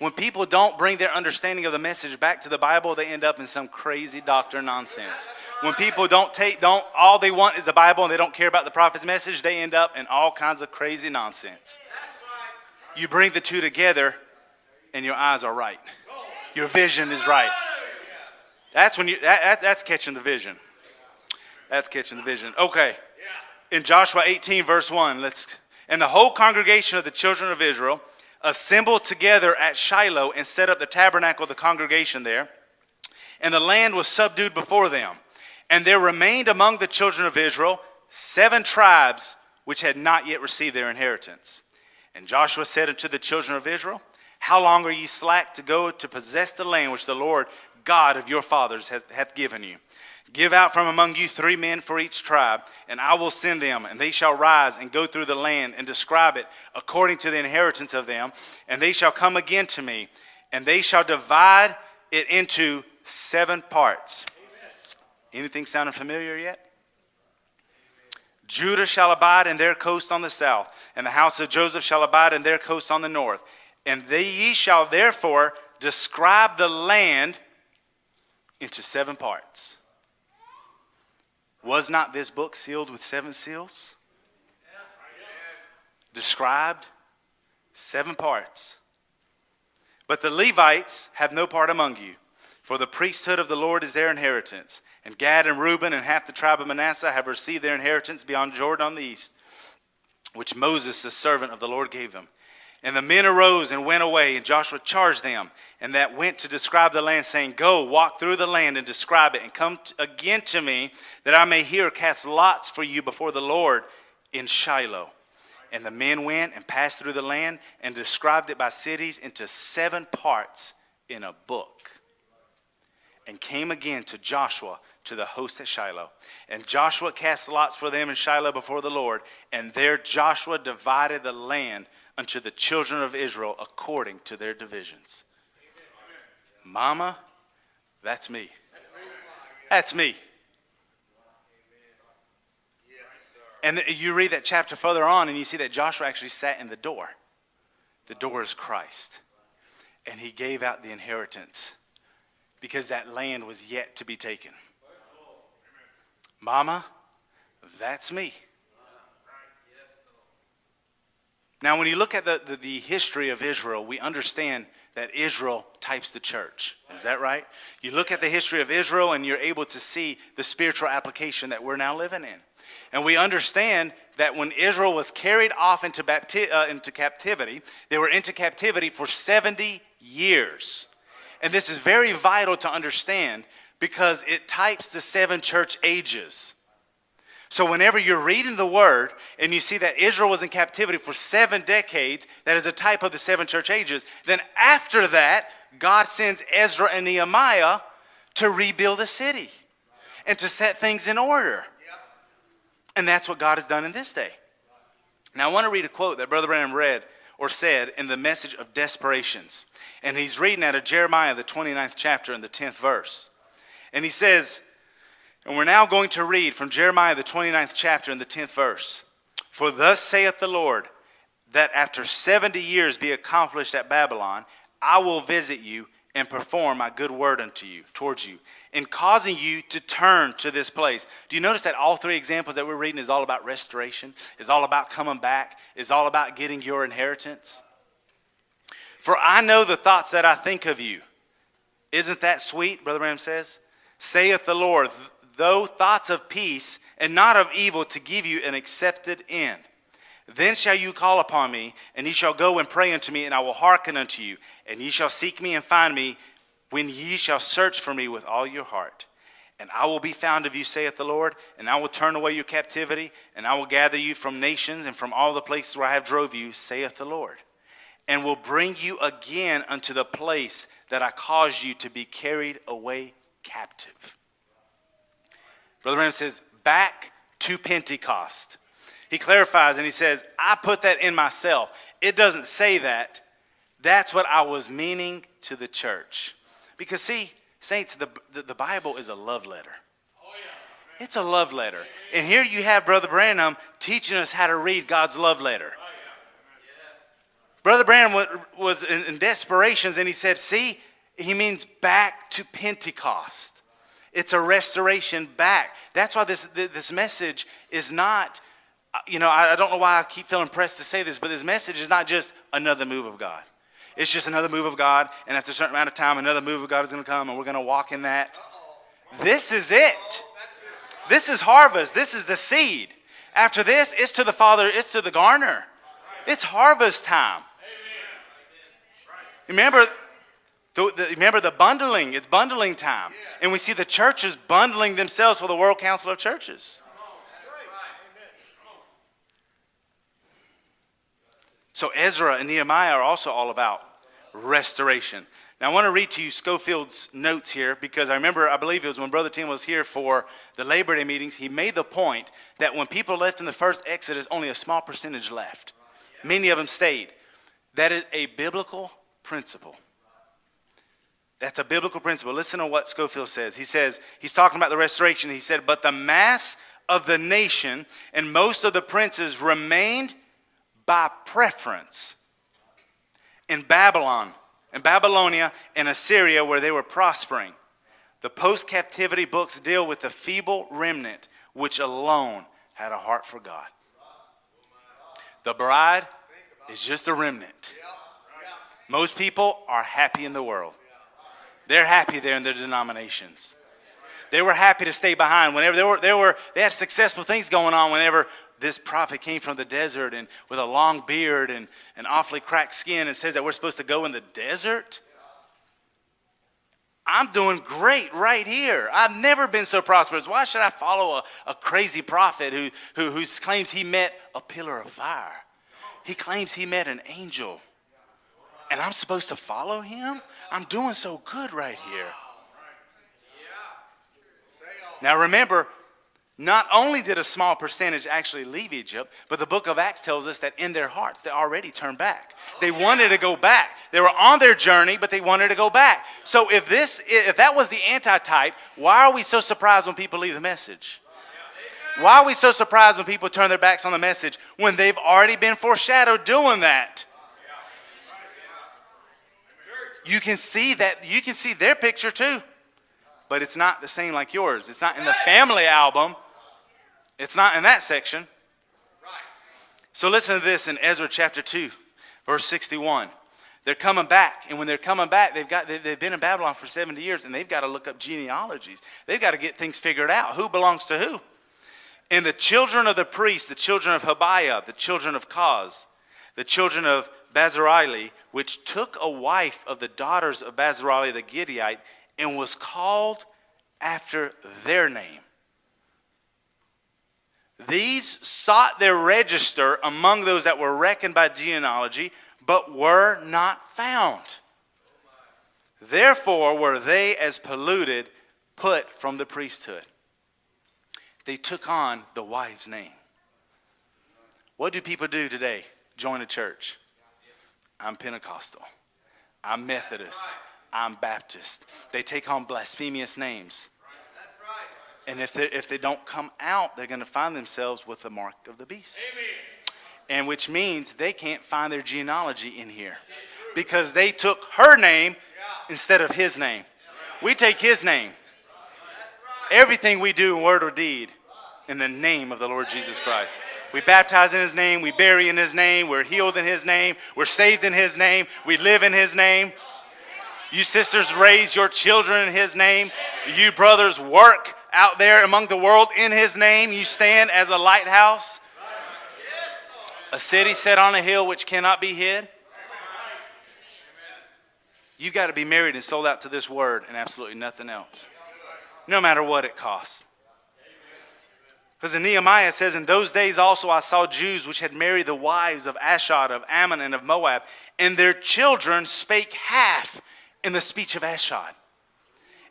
When people don't bring their understanding of the message back to the Bible, they end up in some crazy doctrine nonsense. When people don't take, don't, all they want is the Bible and they don't care about the prophet's message, they end up in all kinds of crazy nonsense. You bring the two together and your eyes are right. Your vision is right. That's when you, that, that, that's catching the vision. That's catching the vision. Okay. In Joshua 18, verse 1, let's, and the whole congregation of the children of Israel assembled together at Shiloh and set up the tabernacle of the congregation there. And the land was subdued before them. And there remained among the children of Israel seven tribes which had not yet received their inheritance. And Joshua said unto the children of Israel, How long are ye slack to go to possess the land which the Lord God of your fathers hath, hath given you? Give out from among you three men for each tribe, and I will send them, and they shall rise and go through the land and describe it according to the inheritance of them. And they shall come again to me, and they shall divide it into seven parts. Anything sounding familiar yet? Judah shall abide in their coast on the south, and the house of Joseph shall abide in their coast on the north. And they ye shall therefore describe the land into seven parts. Was not this book sealed with seven seals? Described seven parts. But the Levites have no part among you, for the priesthood of the Lord is their inheritance. And Gad and Reuben and half the tribe of Manasseh have received their inheritance beyond Jordan on the east, which Moses, the servant of the Lord, gave them. And the men arose and went away, and Joshua charged them, and that went to describe the land, saying, Go, walk through the land and describe it, and come t- again to me, that I may here cast lots for you before the Lord in Shiloh. And the men went and passed through the land and described it by cities into seven parts in a book. And came again to Joshua to the host at Shiloh. And Joshua cast lots for them in Shiloh before the Lord, and there Joshua divided the land unto the children of Israel according to their divisions. Mama, that's me. That's me. And you read that chapter further on, and you see that Joshua actually sat in the door. The door is Christ. And he gave out the inheritance because that land was yet to be taken. Mama, that's me. Now, when you look at the, the, the, history of Israel, we understand that Israel types the church. Is that right? You look at the history of Israel and you're able to see the spiritual application that we're now living in. And we understand that when Israel was carried off into, bapti- uh, into captivity, they were into captivity for 70 years. And this is very vital to understand because it types the seven church ages. So, whenever you're reading the word and you see that Israel was in captivity for seven decades, that is a type of the seven church ages, then after that, God sends Ezra and Nehemiah to rebuild the city and to set things in order. And that's what God has done in this day. Now, I want to read a quote that Brother Branham read or said in the message of desperations. And he's reading out of Jeremiah, the 29th chapter, and the 10th verse. And he says, and we're now going to read from Jeremiah, the 29th chapter, and the 10th verse. For thus saith the Lord, that after 70 years be accomplished at Babylon, I will visit you and perform my good word unto you, towards you, in causing you to turn to this place. Do you notice that all three examples that we're reading is all about restoration, is all about coming back, is all about getting your inheritance? For I know the thoughts that I think of you. Isn't that sweet, Brother Ram says? Saith the Lord, though thoughts of peace and not of evil to give you an accepted end. Then shall you call upon me, and ye shall go and pray unto me, and I will hearken unto you. And ye shall seek me and find me when ye shall search for me with all your heart. And I will be found of you, saith the Lord, and I will turn away your captivity, and I will gather you from nations and from all the places where I have drove you, saith the Lord, and will bring you again unto the place that I caused you to be carried away captive. Brother Branham says, back to Pentecost. He clarifies and he says, I put that in myself. It doesn't say that. That's what I was meaning to the church. Because, see, saints, the, the, the Bible is a love letter. It's a love letter. And here you have Brother Branham teaching us how to read God's love letter. Brother Branham was in desperations and he said, See, he means back to Pentecost. It's a restoration back. That's why this, this message is not, uh, you know, I don't know why I keep feeling pressed to say this, but this message is not just another move of God. It's just another move of God, and after a certain amount of time, another move of God is going to come, and we're going to walk in that. This is it. This is harvest. This is the seed. After this, it's to the Father, it's to the garner. It's harvest time. Remember, the, the, remember the bundling, it's bundling time. And we see the churches bundling themselves for the World Council of Churches. So Ezra and Nehemiah are also all about restoration. Now I want to read to you Scofield's notes here because I remember, I believe it was when Brother Tim was here for the Labor Day meetings, he made the point that when people left in the first Exodus, only a small percentage left. Many of them stayed. That is a biblical principle. That's a biblical principle. Listen to what Scofield says. He says, he's talking about the restoration. He said, But the mass of the nation and most of the princes remained by preference in Babylon, in Babylonia and Assyria, where they were prospering. The post captivity books deal with the feeble remnant, which alone had a heart for God. The bride is just a remnant. Most people are happy in the world. They're happy there in their denominations. They were happy to stay behind. Whenever they were, they were, they had successful things going on. Whenever this prophet came from the desert and with a long beard and an awfully cracked skin and says that we're supposed to go in the desert. I'm doing great right here. I've never been so prosperous. Why should I follow a, a crazy prophet who, who, who claims he met a pillar of fire? He claims he met an angel and I'm supposed to follow him? I'm doing so good right here. Now remember, not only did a small percentage actually leave Egypt, but the book of Acts tells us that in their hearts they already turned back. They wanted to go back. They were on their journey, but they wanted to go back. So if this if that was the antitype, why are we so surprised when people leave the message? Why are we so surprised when people turn their backs on the message when they've already been foreshadowed doing that? You can see that you can see their picture too but it's not the same like yours it's not in the family album it's not in that section so listen to this in ezra chapter 2 verse 61 They're coming back, and when they're coming back, they've got they've been in Babylon for 70 years, and they've got to look up genealogies. They've got to get things figured out. Who belongs to who? And the children of the priests, the children of Habaiah, the children of Koz, the children of Barzillai, which took a wife of the daughters of Barzillai the Gileadite, and was called after their name. These sought their register among those that were reckoned by genealogy but were not found. Therefore were they as polluted put from the priesthood. They took on the wife's name. What do people do today? Join a church. I'm Pentecostal. I'm Methodist. I'm Baptist. They take on blasphemous names. And if they, if they don't come out, they're going to find themselves with the mark of the beast. Amen and which means they can't find their genealogy in here because they took her name instead of his name. We take his name. Everything we do in word or deed in the name of the Lord Jesus Christ. We baptize in his name, we bury in his name, we're healed in his name, we're saved in his name, we live in his name. You sisters raise your children in his name. You brothers work out there among the world in his name. You stand as a lighthouse a city set on a hill which cannot be hid. You've got to be married and sold out to this word and absolutely nothing else, no matter what it costs. Because Nehemiah says, In those days also I saw Jews which had married the wives of Ashdod, of Ammon, and of Moab, and their children spake half in the speech of Ashdod,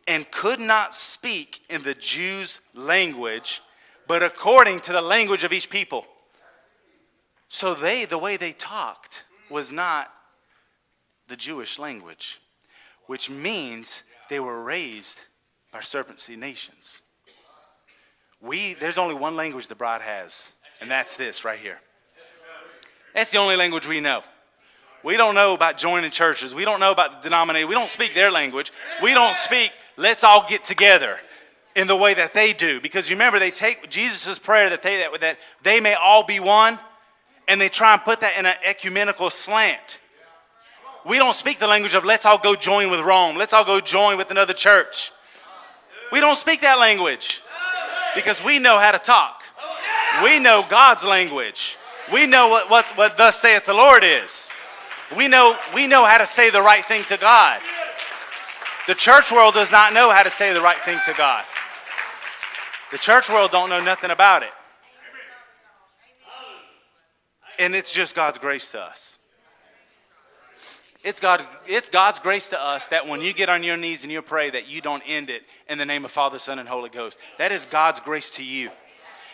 and could not speak in the Jews' language, but according to the language of each people. So they, the way they talked was not the Jewish language, which means they were raised by serpent seed nations. We, there's only one language the bride has, and that's this right here. That's the only language we know. We don't know about joining churches. We don't know about the denomination. We don't speak their language. We don't speak, let's all get together in the way that they do. Because you remember, they take Jesus' prayer that they, that, that they may all be one and they try and put that in an ecumenical slant. We don't speak the language of let's all go join with Rome, let's all go join with another church. We don't speak that language because we know how to talk. We know God's language. We know what, what, what thus saith the Lord is. We know, we know how to say the right thing to God. The church world does not know how to say the right thing to God. The church world don't know nothing about it. And it's just God's grace to us. It's, God, it's God's grace to us that when you get on your knees and you pray that you don't end it in the name of Father, Son, and Holy Ghost. That is God's grace to you.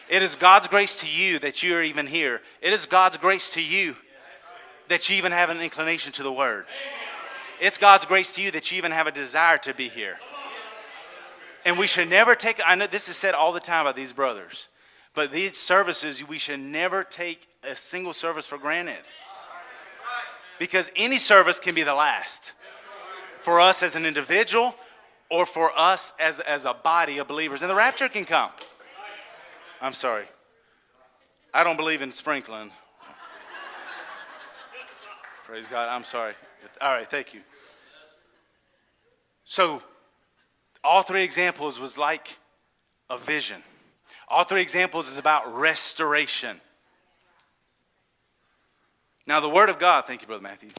It is God's grace to you that you are even here. It is God's grace to you that you even have an inclination to the Word. It's God's grace to you that you even have a desire to be here. And we should never take, I know this is said all the time by these brothers. But these services, we should never take a single service for granted. Because any service can be the last for us as an individual or for us as, as a body of believers. And the rapture can come. I'm sorry. I don't believe in sprinkling. Praise God. I'm sorry. All right, thank you. So, all three examples was like a vision. All three examples is about restoration. Now, the Word of God, thank you, Brother Matthew.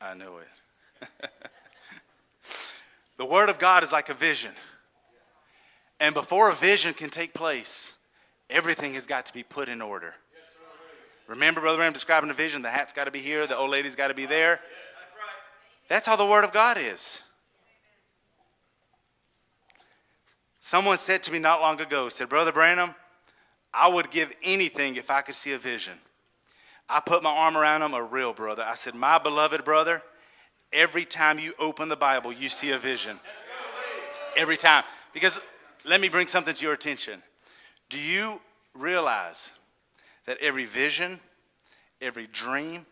I know it. the Word of God is like a vision. And before a vision can take place, everything has got to be put in order. Remember, Brother Ram describing the vision the hat's got to be here, the old lady's got to be there. That's how the Word of God is. Someone said to me not long ago, said, Brother Branham, I would give anything if I could see a vision. I put my arm around him, a real brother. I said, My beloved brother, every time you open the Bible, you see a vision. Every time. Because let me bring something to your attention. Do you realize that every vision, every dream,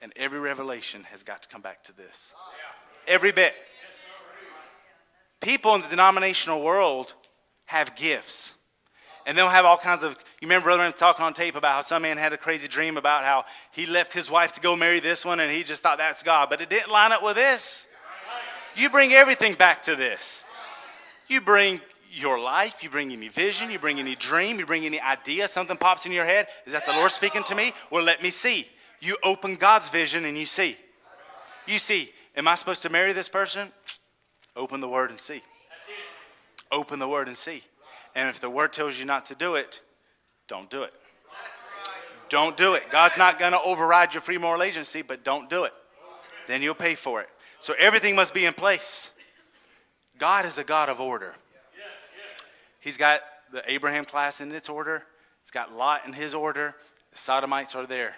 and every revelation has got to come back to this? Every bit people in the denominational world have gifts. And they'll have all kinds of. You remember Brother talking on tape about how some man had a crazy dream about how he left his wife to go marry this one and he just thought that's God. But it didn't line up with this. You bring everything back to this. You bring your life, you bring any vision, you bring any dream, you bring any idea, something pops in your head. Is that the Lord speaking to me? Well, let me see. You open God's vision and you see. You see, am I supposed to marry this person? Open the word and see. Open the word and see. And if the word tells you not to do it, don't do it. Don't do it. God's not going to override your free moral agency, but don't do it. Then you'll pay for it. So everything must be in place. God is a God of order. He's got the Abraham class in its order, He's got Lot in his order. The Sodomites are there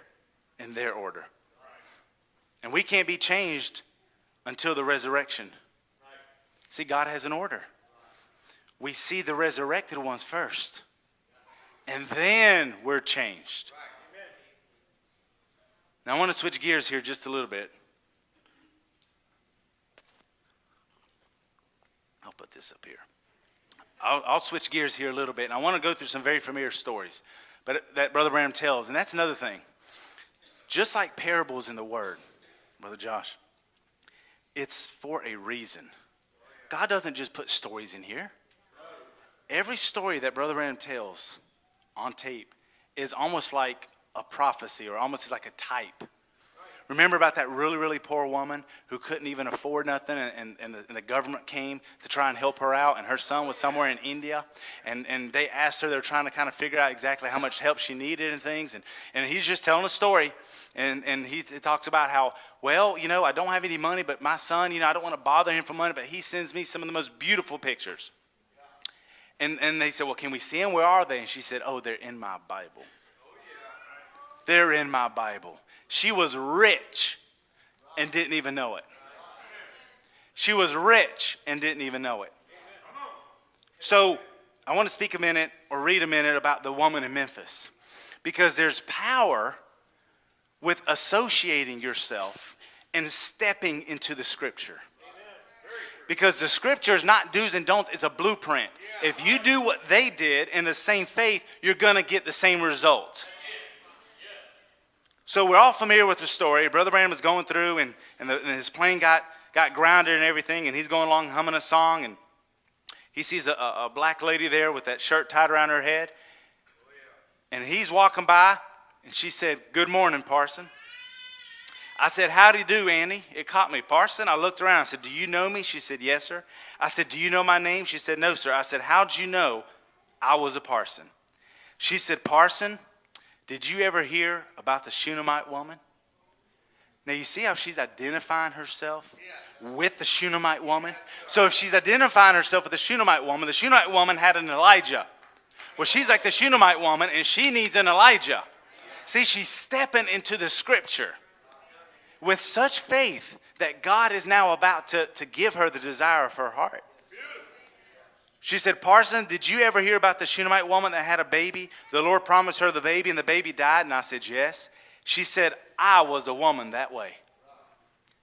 in their order. And we can't be changed until the resurrection. See, God has an order we see the resurrected ones first. And then we're changed. Now, I want to switch gears here just a little bit. I'll put this up here. I'll, I'll switch gears here a little bit, and I want to go through some very familiar stories but that Brother Branham tells. And that's another thing. Just like parables in the Word, Brother Josh, it's for a reason. God doesn't just put stories in here every story that Brother Branham tells on tape is almost like a prophecy or almost like a type. Remember about that really, really poor woman who couldn't even afford nothing, and, and, and, the, and, the, government came to try and help her out, and her son was somewhere in India, and, and they asked her, they were trying to kind of figure out exactly how much help she needed and things, and, and he's just telling a story, and, and he, he talks about how, well, you know, I don't have any money, but my son, you know, I don't want to bother him for money, but he sends me some of the most beautiful pictures. And, and they said, Well, can we see them? Where are they? And she said, Oh, they're in my Bible. They're in my Bible. She was rich and didn't even know it. She was rich and didn't even know it. So I want to speak a minute or read a minute about the woman in Memphis because there's power with associating yourself and stepping into the scripture because the scripture is not do's and don'ts, it's a blueprint. If you do what they did in the same faith, you're going to get the same results. So we're all familiar with the story. Brother Branham was going through, and, and, the, and, his plane got, got grounded and everything, and he's going along humming a song, and he sees a, a black lady there with that shirt tied around her head. And he's walking by, and she said, Good morning, Parson. I said, How do you do, Annie? It caught me. Parson, I looked around. I said, Do you know me? She said, Yes, sir. I said, Do you know my name? She said, No, sir. I said, How'd you know I was a parson? She said, Parson, did you ever hear about the Shunammite woman? Now, you see how she's identifying herself with the Shunammite woman? So, if she's identifying herself with the Shunammite woman, the Shunammite woman had an Elijah. Well, she's like the Shunammite woman, and she needs an Elijah. See, she's stepping into the scripture with such faith that God is now about to, to give her the desire of her heart. She said, Parson, did you ever hear about the Shunammite woman that had a baby? The Lord promised her the baby and the baby died. And I said, Yes. She said, I was a woman that way.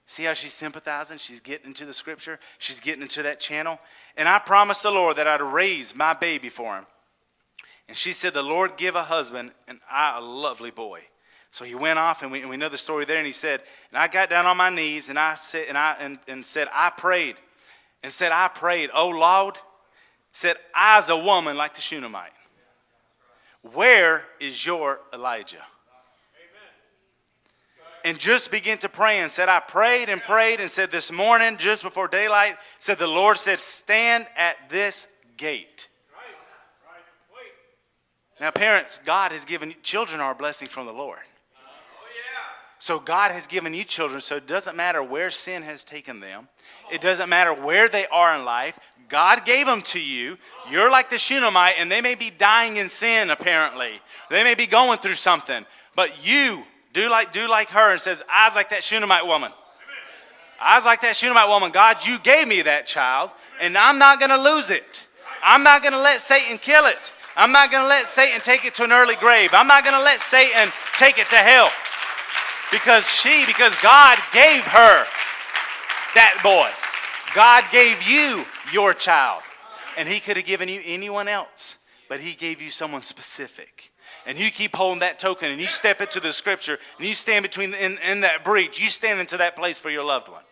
See how she's sympathizing? She's getting into the scripture, she's getting into that channel. And I promised the Lord that I'd raise my baby for him. And she said, The Lord give a husband and I a lovely boy. So he went off, and we, and we know the story there. And he said, and I got down on my knees, and I said, and I and, and said, I prayed, and said, I prayed, oh Lord, said, I as a woman like the Shunammite. Where is your Elijah? and just began to pray and said, I prayed and prayed and said this morning, just before daylight, said the Lord said, Stand at this gate. Now, parents, God has given children our blessing from the Lord. So God has given you children, so it doesn't matter where sin has taken them. It doesn't matter where they are in life. God gave them to you. You're like the Shunammite, and they may be dying in sin, apparently. They may be going through something. But you do like do like her and says, I was like that Shunammite woman. I was like that Shunammite woman. God, you gave me that child, and I'm not gonna lose it. I'm not gonna let Satan kill it. I'm not gonna let Satan take it to an early grave. I'm not gonna let Satan take it to hell. Because she, because God gave her that boy. God gave you your child. And He could have given you anyone else. but he gave you someone specific. And you keep holding that token and you step into the scripture and you stand between in, in that breach. You stand into that place for your loved one.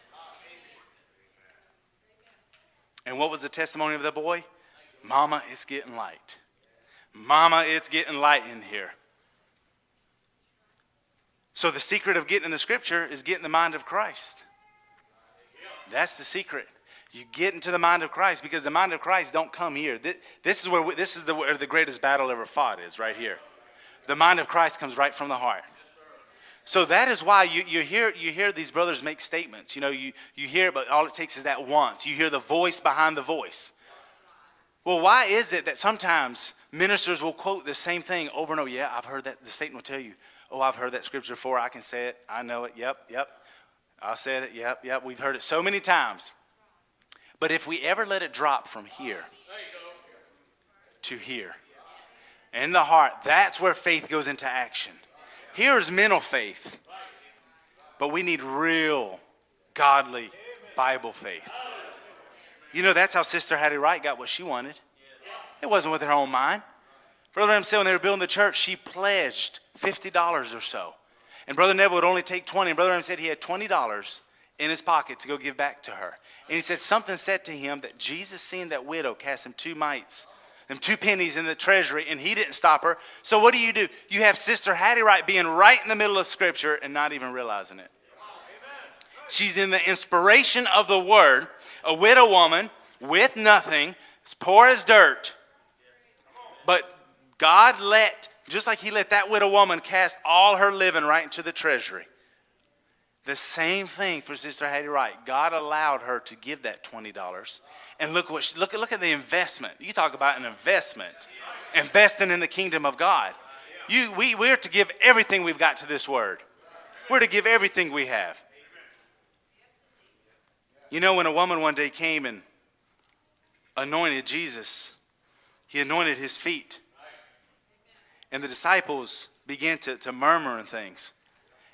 And what was the testimony of the boy? Mama, it's getting light. Mama, it's getting light in here. So the secret of getting in the scripture is getting the mind of Christ. That's the secret. You get into the mind of Christ because the mind of Christ don't come here. This is where we, this is the, where the greatest battle ever fought is right here. The mind of Christ comes right from the heart. So that is why you, you, hear, you hear these brothers make statements. You know, you, you hear, it, but all it takes is that once. You hear the voice behind the voice. Well, why is it that sometimes ministers will quote the same thing over and over? Yeah, I've heard that. The statement will tell you, oh, I've heard that scripture before. I can say it. I know it. Yep, yep. I said it. Yep, yep. We've heard it so many times. But if we ever let it drop from here to here, in the heart, that's where faith goes into action. Here's mental faith, but we need real, godly Bible faith. You know, that's how Sister Hattie Wright got what she wanted. It wasn't with her own mind. Brother said when they were building the church, she pledged $50 or so. And Brother Neville would only take 20. And Brother Branham said he had $20 in his pocket to go give back to her. And he said something said to him that Jesus seen that widow cast him two mites, them two pennies in the treasury, and he didn't stop her. So what do you do? You have Sister Hattie Wright being right in the middle of Scripture and not even realizing it. She's in the inspiration of the word, a widow woman with nothing, as poor as dirt. But God let, just like He let that widow woman cast all her living right into the treasury, the same thing for Sister Hattie Wright. God allowed her to give that $20. And look what she, look, look at the investment. You talk about an investment. Investing in the kingdom of God. You, we, we're to give everything we've got to this word. We're to give everything we have. You know, when a woman one day came and anointed Jesus, he anointed his feet. And the disciples began to, to murmur and things.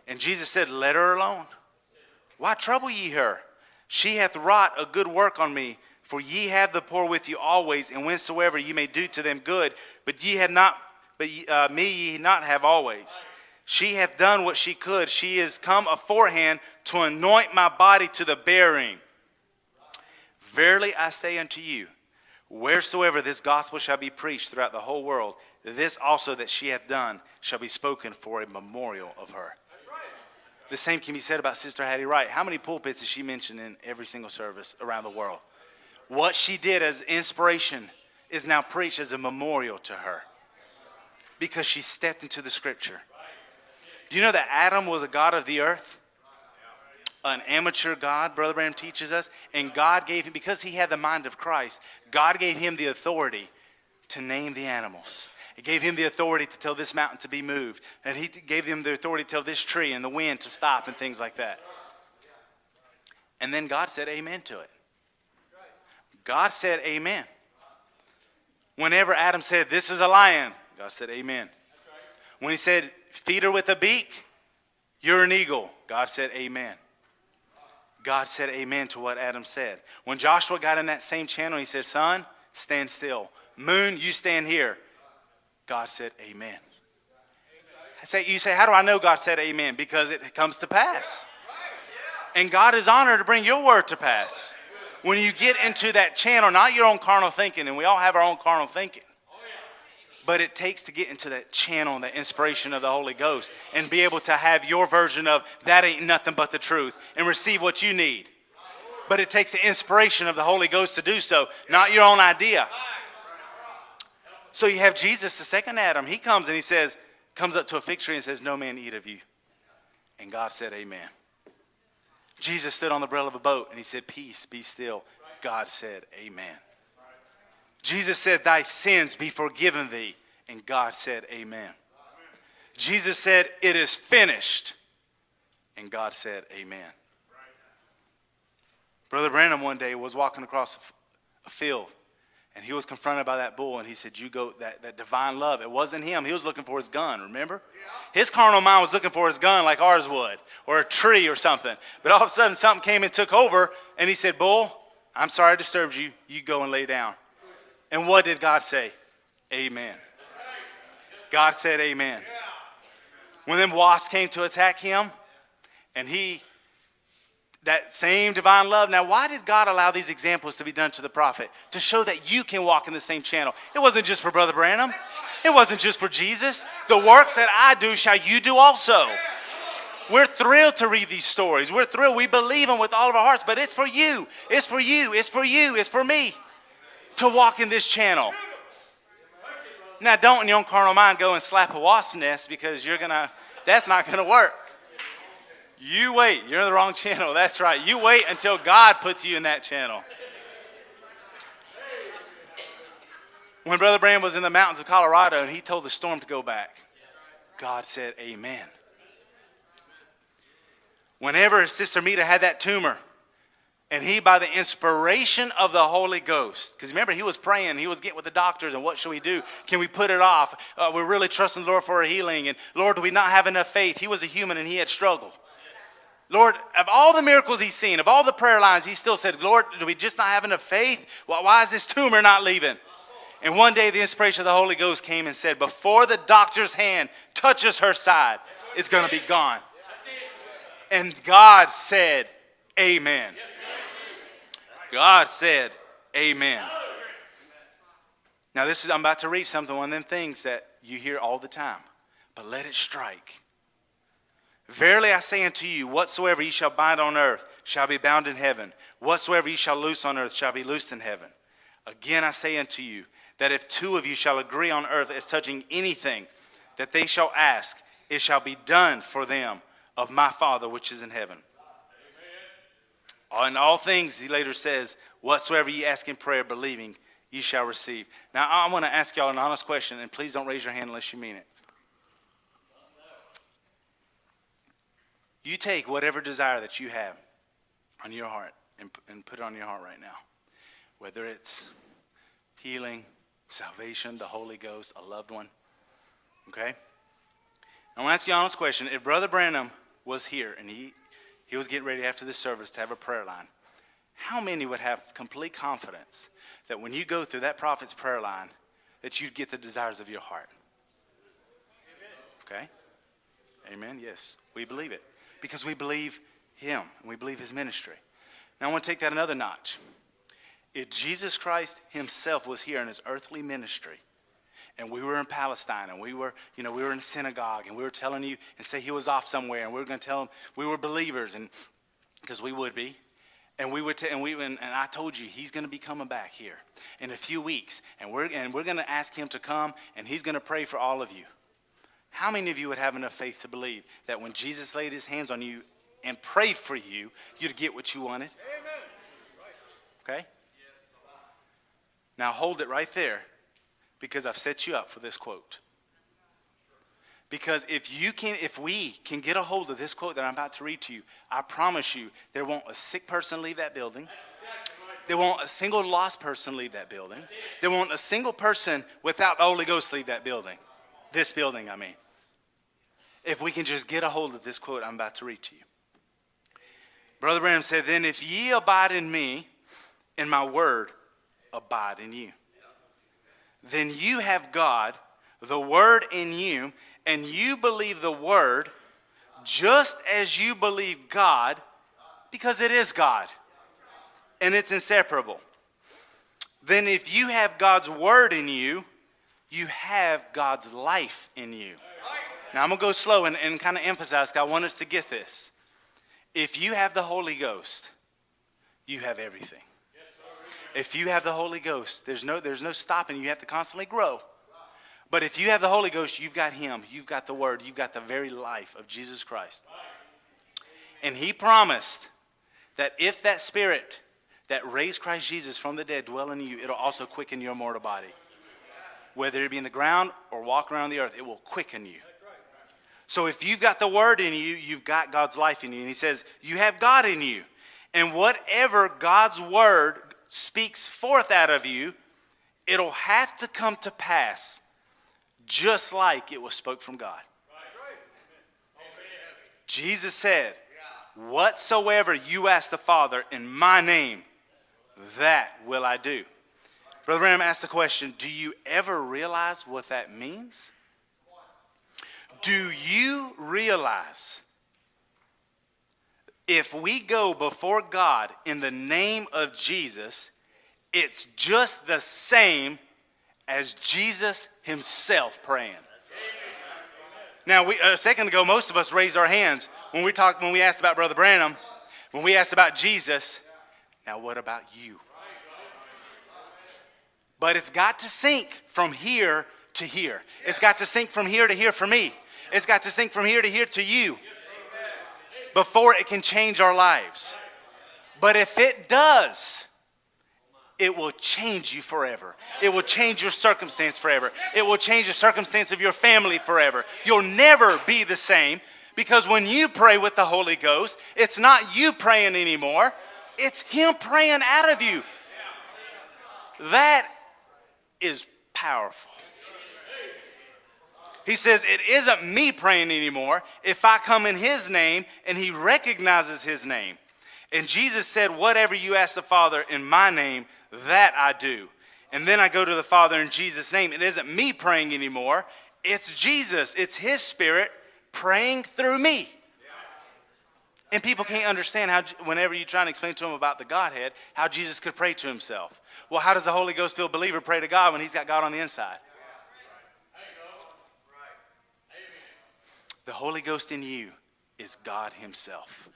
And Jesus said, Let her alone. Why trouble ye her? She hath wrought a good work on me. For ye have the poor with you always, and whensoever ye may do to them good, but ye have not, but ye, uh, me ye not have always. She hath done what she could. She is come aforehand to anoint my body to the bearing. Verily I say unto you, wheresoever this gospel shall be preached throughout the whole world, this also that she hath done shall be spoken for a memorial of her. The same can be said about Sister Hattie Wright. How many pulpits is she mentioned in every single service around the world? What she did as inspiration is now preached as a memorial to her because she stepped into the scripture. Do you know that Adam was a God of the earth? An amateur God, Brother Branham teaches us. And God gave him, because he had the mind of Christ, God gave him the authority to name the animals. He gave him the authority to tell this mountain to be moved. And he gave him the authority to tell this tree and the wind to stop and things like that. And then God said amen to it. God said amen. Whenever Adam said, This is a lion, God said amen. When he said, Feed her with a beak, you're an eagle, God said amen. God said amen to what Adam said. When Joshua got in that same channel, he said, Sun, stand still. Moon, you stand here. God said, Amen. I say, you say, how do I know God said amen? Because it comes to pass. And God is honored to bring your word to pass. When you get into that channel, not your own carnal thinking, and we all have our own carnal thinking, but it takes to get into that channel, and the inspiration of the Holy Ghost, and be able to have your version of that ain't nothing but the truth and receive what you need. But it takes the inspiration of the Holy Ghost to do so, not your own idea. So you have Jesus, the second Adam. He comes and he says, comes up to a fig tree and says, No man eat of you. And God said, Amen. Jesus stood on the rail of a boat and he said, Peace, be still. God said, Amen. Jesus said, Thy sins be forgiven thee. And God said, Amen. Jesus said, It is finished. And God said, Amen. Brother Branham one day was walking across a field and he was confronted by that bull, and he said, You go, that, that divine love. It wasn't him. He was looking for his gun, remember? Yeah. His carnal mind was looking for his gun like ours would, or a tree or something. But all of a sudden, something came and took over, and he said, Bull, I'm sorry I disturbed you. You go and lay down. And what did God say? amen. God said amen. When them wasps came to attack him, and he, that same divine love. Now, why did God allow these examples to be done to the prophet? To show that you can walk in the same channel. It wasn't just for Brother Branham, it wasn't just for Jesus. The works that I do shall you do also. We're thrilled to read these stories. We're thrilled. We believe them with all of our hearts, but it's for you. It's for you. It's for you. It's for me to walk in this channel. Now, don't in your own carnal mind go and slap a wasp nest because you're going to, that's not going to work. You wait. You're in the wrong channel. That's right. You wait until God puts you in that channel. When Brother Branham was in the mountains of Colorado and he told the storm to go back, God said, Amen. Whenever Sister Meda had that tumor, and he, by the inspiration of the Holy Ghost, because remember, he was praying, he was getting with the doctors, and what should we do? Can we put it off? Uh, we're really trusting the Lord for a healing, and Lord, do we not have enough faith? He was a human and he had struggled. Lord, of all the miracles he's seen, of all the prayer lines, he still said, Lord, do we just not have enough faith? Why is this tumor not leaving? And one day the inspiration of the Holy Ghost came and said, Before the doctor's hand touches her side, it's going to be gone. And God said, Amen. God said, Amen. Now, this is, I'm about to read something, one of them things that you hear all the time, but let it strike. Verily I say unto you, whatsoever ye shall bind on earth shall be bound in heaven. Whatsoever ye shall loose on earth shall be loosed in heaven. Again I say unto you, that if two of you shall agree on earth as touching anything that they shall ask, it shall be done for them of my Father which is in heaven. Amen. In all things, he later says, whatsoever ye ask in prayer, believing, ye shall receive. Now I want to ask y'all an honest question, and please don't raise your hand unless you mean it. You take whatever desire that you have on your heart and, and put it on your heart right now. Whether it's healing, salvation, the Holy Ghost, a loved one. Okay? I want to ask you an honest question. If Brother Branham was here and he, he was getting ready after this service to have a prayer line, how many would have complete confidence that when you go through that prophet's prayer line, that you'd get the desires of your heart? Okay? Amen. Yes, we believe it because we believe him and we believe his ministry. Now I want to take that another notch. If Jesus Christ himself was here in his earthly ministry, and we were in Palestine, and we were, you know, we were in a synagogue, and we were telling you, and say he was off somewhere, and we were going to tell him we were believers, and because we would be, and we would, t- and we, and, and I told you he's going to be coming back here in a few weeks, and we're, and we're going to ask him to come, and he's going to pray for all of you. How many of you would have enough faith to believe that when Jesus laid his hands on you and prayed for you, you'd get what you wanted? Amen. Okay? Now hold it right there because I've set you up for this quote. Because if you can, if we can get a hold of this quote that I'm about to read to you, I promise you there won't a sick person leave that building. There won't a single lost person leave that building. There won't a single person without the Holy Ghost leave that building. This building, I mean. If we can just get a hold of this quote I'm about to read to you. Brother Branham said, Then if ye abide in me, and my word abide in you, then you have God, the word in you, and you believe the word just as you believe God, because it is God and it's inseparable. Then if you have God's word in you, you have God's life in you. Now, I'm going to go slow and, and kind of emphasize, I want us to get this. If you have the Holy Ghost, you have everything. If you have the Holy Ghost, there's no, there's no stopping. You have to constantly grow. But if you have the Holy Ghost, you've got Him. You've got the Word. You've got the very life of Jesus Christ. And He promised that if that Spirit that raised Christ Jesus from the dead dwell in you, it'll also quicken your mortal body whether it be in the ground or walk around the earth, it will quicken you. So if you've got the word in you, you've got God's life in you. And he says, You have God in you. And whatever God's word speaks forth out of you, it'll have to come to pass just like it was spoke from God. Jesus said, Whatsoever you ask the Father in my name, that will I do. Brother Branham asked the question Do you ever realize what that means? Do you realize if we go before God in the name of Jesus, it's just the same as Jesus himself praying? Now, we, a second ago, most of us raised our hands when we talked, when we asked about Brother Branham, when we asked about Jesus. Now, what about you? But it's got to sink from here to here. It's got to sink from here to here for me. It's got to sink from here to here to you before it can change our lives. But if it does, it will change you forever. It will change your circumstance forever. It will change the circumstance of your family forever. You'll never be the same because when you pray with the Holy Ghost, it's not you praying anymore, it's Him praying out of you. That is powerful. He says, It isn't me praying anymore if I come in His name and He recognizes His name. And Jesus said, Whatever you ask the Father in my name, that I do. And then I go to the Father in Jesus' name. It isn't me praying anymore, it's Jesus, it's His Spirit praying through me. And people can't understand how, whenever you try and explain to them about the Godhead, how Jesus could pray to himself. Well, how does the Holy Ghost filled believer pray to God when he's got God on the inside? The Holy Ghost in you is God Himself.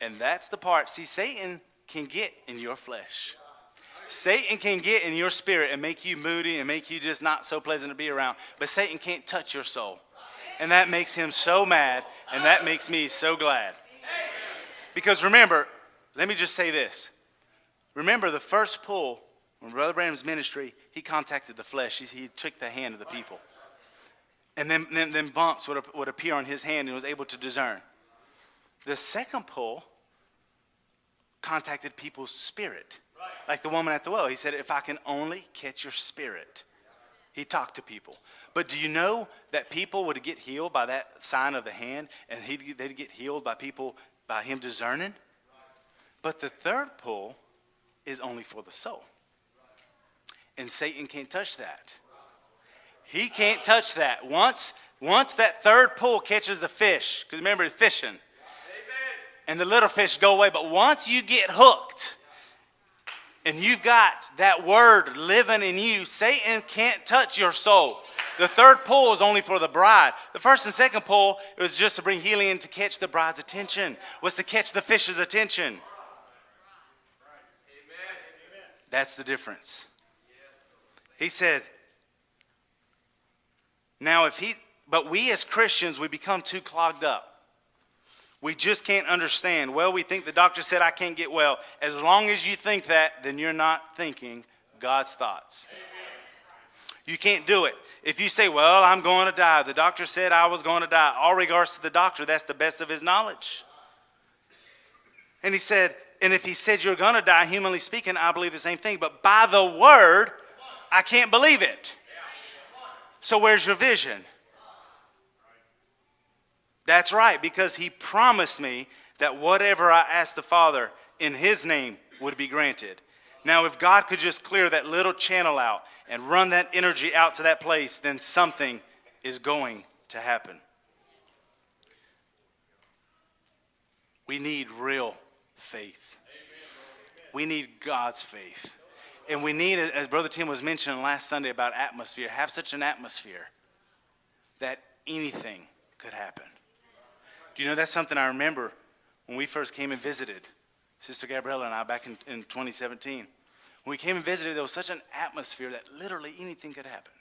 And that's the part. See, Satan can get in your flesh. Satan can get in your spirit and make you moody and make you just not so pleasant to be around. But Satan can't touch your soul. And that makes him so mad, and that makes me so glad. Because remember, let me just say this. Remember the first pull, when Brother Branham's ministry, he contacted the flesh. He, he took the hand of the people. And then, then, then bumps would, would appear on his hand and was able to discern. The second pull contacted people's spirit. Like the woman at the well. He said, If I can only catch your spirit. He talked to people. But do you know that people would get healed by that sign of the hand and they'd get healed by people, by him discerning? But the third pull is only for the soul. And Satan can't touch that. He can't touch that. Once, once that third pull catches the fish, because remember, it's fishing, and the little fish go away. But once you get hooked, and you've got that word living in you, Satan can't touch your soul. The third pull is only for the bride. The first and second pull it was just to bring healing to catch the bride's attention, was to catch the fish's attention. That's the difference. He said, now, if he, but we as Christians, we become too clogged up. We just can't understand. Well, we think the doctor said I can't get well. As long as you think that, then you're not thinking God's thoughts. You can't do it. If you say, Well, I'm going to die, the doctor said I was going to die, all regards to the doctor, that's the best of his knowledge. And he said, And if he said you're going to die, humanly speaking, I believe the same thing. But by the word, I can't believe it. So, where's your vision? That's right, because he promised me that whatever I asked the Father in his name would be granted. Now, if God could just clear that little channel out and run that energy out to that place, then something is going to happen. We need real faith. We need God's faith. And we need, as Brother Tim was mentioning last Sunday about atmosphere, have such an atmosphere that anything could happen. Do you know that's something I remember when we first came and visited Sister Gabriella and I back in, in 2017? When we came and visited, there was such an atmosphere that literally anything could happen.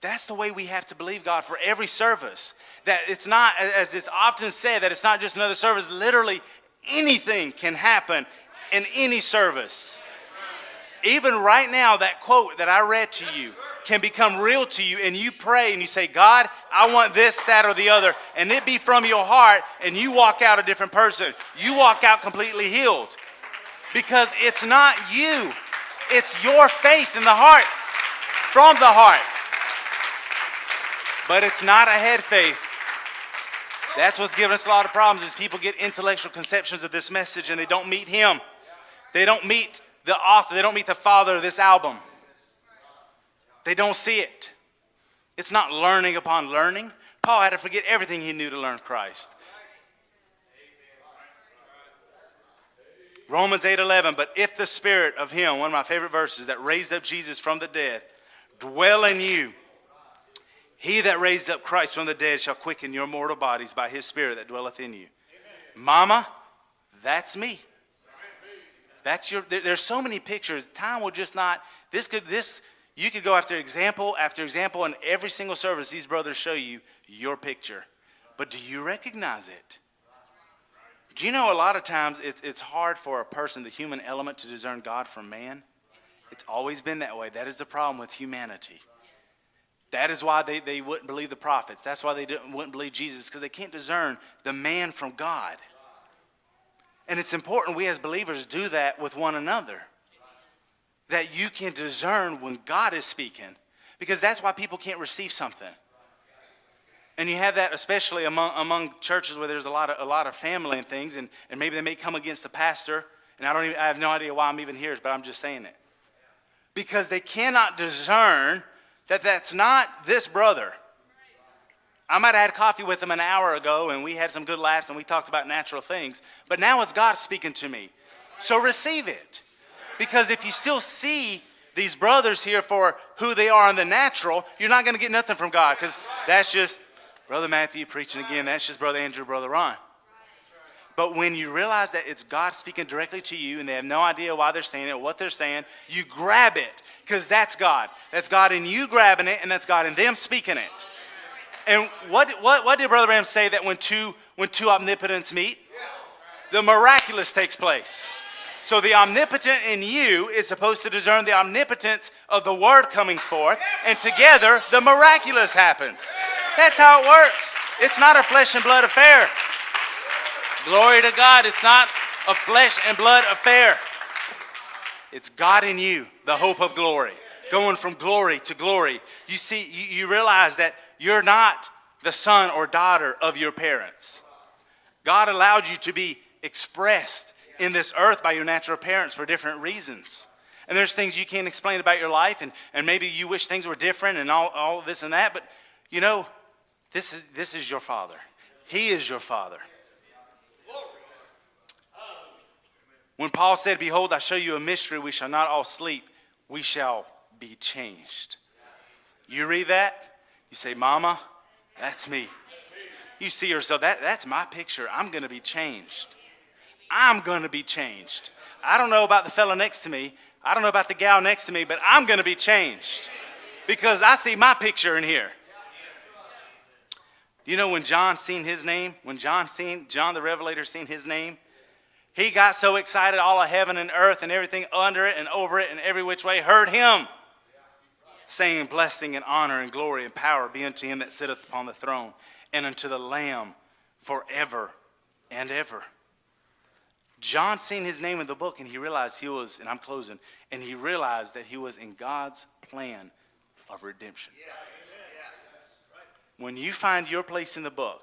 That's the way we have to believe God for every service. That it's not, as it's often said, that it's not just another service. Literally, anything can happen in any service. Even right now, that quote that I read to you can become real to you, and you pray and you say, God, I want this, that, or the other, and it be from your heart, and you walk out a different person. You walk out completely healed because it's not you, it's your faith in the heart, from the heart. But it's not a head faith. That's what's giving us a lot of problems is people get intellectual conceptions of this message and they don't meet him. They don't meet the author, they don't meet the father of this album. They don't see it. It's not learning upon learning. Paul had to forget everything he knew to learn Christ. Romans 8:11, but if the spirit of him, one of my favorite verses that raised up Jesus from the dead, dwell in you, he that raised up Christ from the dead shall quicken your mortal bodies by his spirit that dwelleth in you. Amen. Mama, that's me. That's your there, there's so many pictures. Time will just not this could this you could go after example after example in every single service these brothers show you your picture. But do you recognize it? Do you know a lot of times it's, it's hard for a person, the human element, to discern God from man? It's always been that way. That is the problem with humanity. That is why they, they wouldn't believe the prophets. That's why they wouldn't believe Jesus, because they can't discern the man from God. And it's important we as believers do that with one another. That you can discern when God is speaking, because that's why people can't receive something. And you have that especially among, among churches where there's a lot of, a lot of family and things, and, and maybe they may come against the pastor. And I, don't even, I have no idea why I'm even here, but I'm just saying it. Because they cannot discern that that's not this brother. I might have had coffee with him an hour ago, and we had some good laughs, and we talked about natural things. But now it's God speaking to me. So receive it. Because if you still see these brothers here for who they are in the natural, you're not going to get nothing from God because that's just Brother Matthew preaching again. That's just Brother Andrew, Brother Ron. But when you realize that it's God speaking directly to you and they have no idea why they're saying it, what they're saying, you grab it because that's God. That's God in you grabbing it and that's God in them speaking it. And what, what, what did Brother Branham say that when two, when two omnipotents meet? The miraculous takes place. So the omnipotent in you is supposed to discern the omnipotence of the word coming forth, and together the miraculous happens. That's how it works. It's not a flesh and blood affair. Glory to God. It's not a flesh and blood affair. It's God in you, the hope of glory, going from glory to glory. You see, you, realize that you're not the son or daughter of your parents. God allowed you to be expressed in this earth by your natural parents for different reasons. And there's things you can't explain about your life, and, and maybe you wish things were different and all, all this and that, but you know, this is, this is your Father. He is your Father. When Paul said, Behold, I show you a mystery, we shall not all sleep, we shall be changed. You read that, you say, Mama, that's me. You see yourself, that, that's my picture. I'm going to be changed. I'm going to be changed. I don't know about the fellow next to me. I don't know about the gal next to me, but I'm going to be changed because I see my picture in here. You know when John seen his name, when John seen John the Revelator seen his name, he got so excited all of heaven and earth and everything under it and over it and every which way heard him saying blessing and honor and glory and power be unto him that sitteth upon the throne and unto the lamb forever and ever. John seen his name in the book and he realized he was, and I'm closing, and he realized that he was in God's plan of redemption. When you find your place in the book,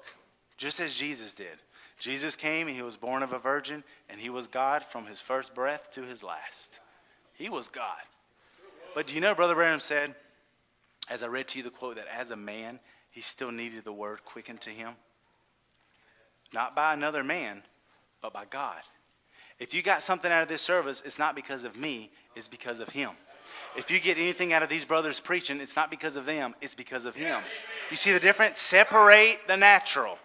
just as Jesus did, Jesus came and he was born of a virgin and he was God from his first breath to his last. He was God. But do you know, Brother Branham said, as I read to you the quote, that as a man, he still needed the word quickened to him? Not by another man, but by God. If you got something out of this service, it's not because of me, it's because of him. If you get anything out of these brothers preaching, it's not because of them, it's because of him. You see the difference? Separate the natural.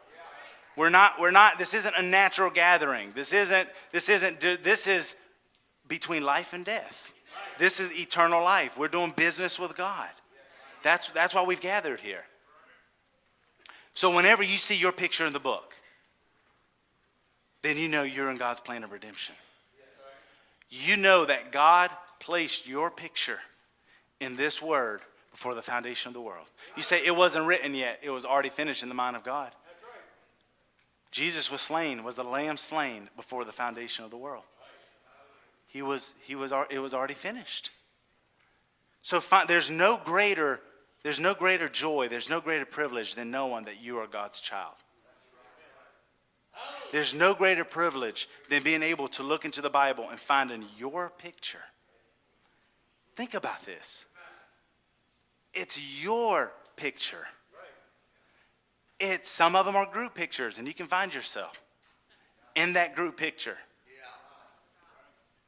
We're not, we're not, this isn't a natural gathering. This isn't, this isn't, this is between life and death. This is eternal life. We're doing business with God. That's, that's why we've gathered here. So whenever you see your picture in the book, then you know you're in God's plan of redemption. You know that God placed your picture in this word before the foundation of the world. You say it wasn't written yet, it was already finished in the mind of God. Jesus was slain, was the lamb slain before the foundation of the world. He was, he was, it was already finished. So there's no greater, there's no greater joy, there's no greater privilege than knowing that you are God's child. There's no greater privilege than being able to look into the Bible and finding your picture Think about this. It's your picture. It's some of them are group pictures, and you can find yourself in that group picture.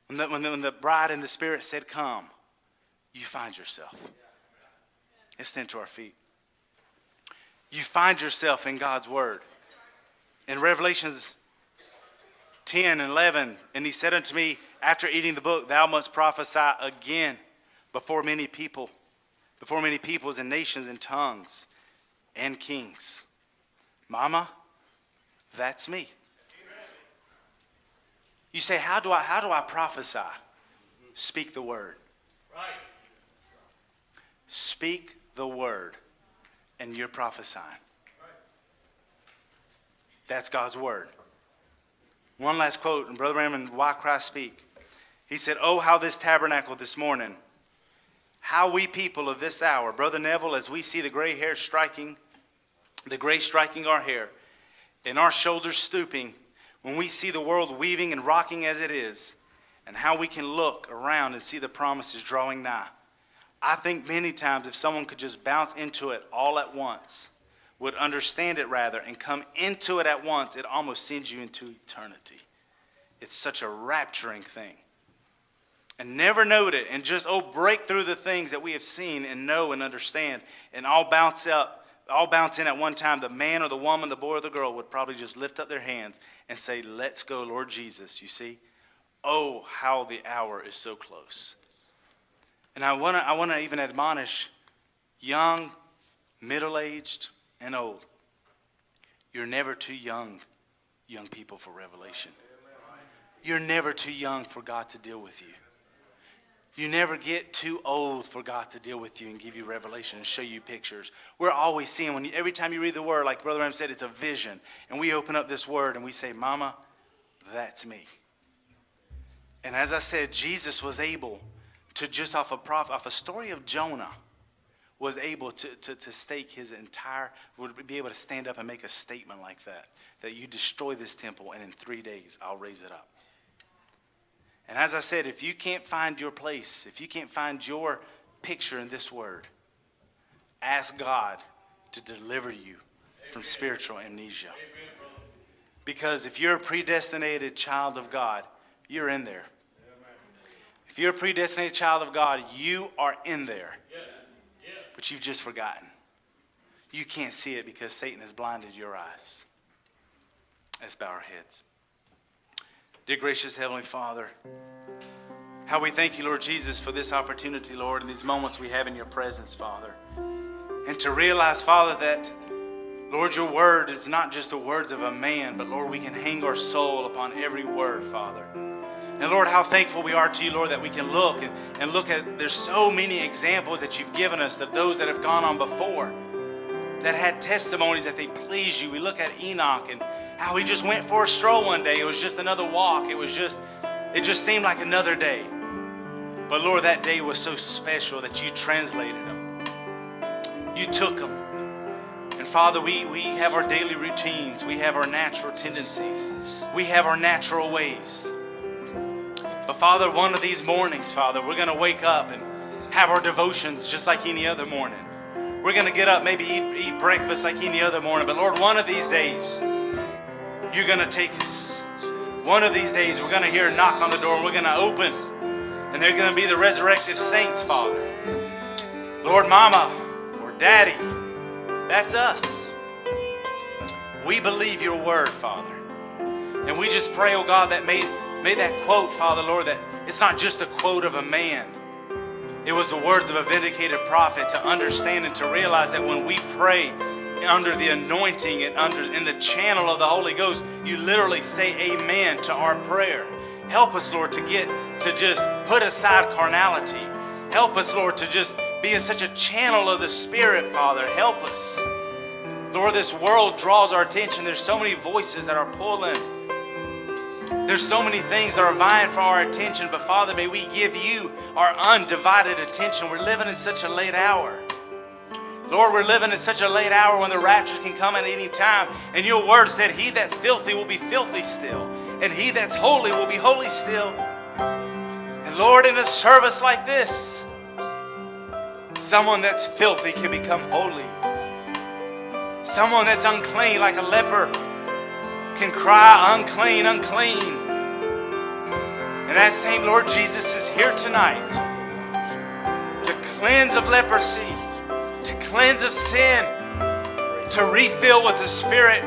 When the, when the, when the bride and the spirit said, Come, you find yourself. Let's stand to our feet. You find yourself in God's word. In Revelations 10 and 11, and he said unto me, After eating the book, thou must prophesy again before many people, before many peoples and nations and tongues and kings. Mama, that's me. You say, how do I, how do I prophesy? Speak the word. Right. Speak the word, and you're prophesying. Right. That's God's word. One last quote, and Brother Raymond, why Christ speak? He said, Oh, how this tabernacle this morning, how we people of this hour, Brother Neville, as we see the gray hair striking, the gray striking our hair, and our shoulders stooping, when we see the world weaving and rocking as it is, and how we can look around and see the promises drawing nigh. I think many times if someone could just bounce into it all at once, would understand it rather, and come into it at once, it almost sends you into eternity. It's such a rapturing thing. And never note it, and just, oh, break through the things that we have seen and know and understand, and all bounce up, all bounce in at one time. The man or the woman, the boy or the girl would probably just lift up their hands and say, Let's go, Lord Jesus. You see? Oh, how the hour is so close. And I want to I wanna even admonish young, middle aged, and old. You're never too young, young people, for revelation. You're never too young for God to deal with you. You never get too old for God to deal with you and give you revelation and show you pictures. We're always seeing when you, every time you read the word, like Brother Branham said, it's a vision, and we open up this word and we say, "Mama, that's me." And as I said, Jesus was able to just off a prof, off a story of Jonah, was able to, to, to stake his entire, would be able to stand up and make a statement like that, that you destroy this temple and in three days I'll raise it up. And as I said, if you can't find your place, if you can't find your picture in this word, ask God to deliver you from spiritual amnesia. Because if you're a predestinated child of God, you're in there. If you're a predestinated child of God, you are in there. But you've just forgotten. You can't see it because Satan has blinded your eyes. Let's bow our heads. Dear gracious Heavenly Father, how we thank you, Lord Jesus, for this opportunity, Lord, and these moments we have in your presence, Father. And to realize, Father, that, Lord, your word is not just the words of a man, but, Lord, we can hang our soul upon every word, Father. And Lord, how thankful we are to you, Lord, that we can look and, and look at, there's so many examples that you've given us of those that have gone on before that had testimonies that they please you. We look at Enoch and how he just went for a stroll one day. It was just another walk. It was just, it just seemed like another day. But Lord, that day was so special that you translated them. You took them. And Father, we, we have our daily routines. We have our natural tendencies. We have our natural ways. But Father, one of these mornings, Father, we're going to wake up and have our devotions just like any other morning. We're going to get up, maybe eat, eat breakfast like any other morning. But Lord, one of these days, you're going to take us. One of these days, we're going to hear a knock on the door and we're going to open. And they're going to be the resurrected saints, Father. Lord, Mama, or Daddy, that's us. We believe your word, Father. And we just pray, oh God, that may, may that quote, Father, Lord, that it's not just a quote of a man. It was the words of a vindicated prophet to understand and to realize that when we pray, under the anointing and under in the channel of the Holy Ghost, you literally say amen to our prayer. Help us, Lord, to get to just put aside carnality. Help us, Lord, to just be in such a channel of the Spirit, Father. Help us. Lord, this world draws our attention. There's so many voices that are pulling. There's so many things that are vying for our attention, but Father, may we give you our undivided attention. We're living in such a late hour. Lord, we're living in such a late hour when the rapture can come at any time. And your word said, He that's filthy will be filthy still, and he that's holy will be holy still. And Lord, in a service like this, Someone that's filthy can become holy. Someone that's unclean, like a leper, can cry, unclean, unclean. And that same Lord Jesus is here tonight to cleanse of leprosy, to cleanse of sin, to refill with the Spirit,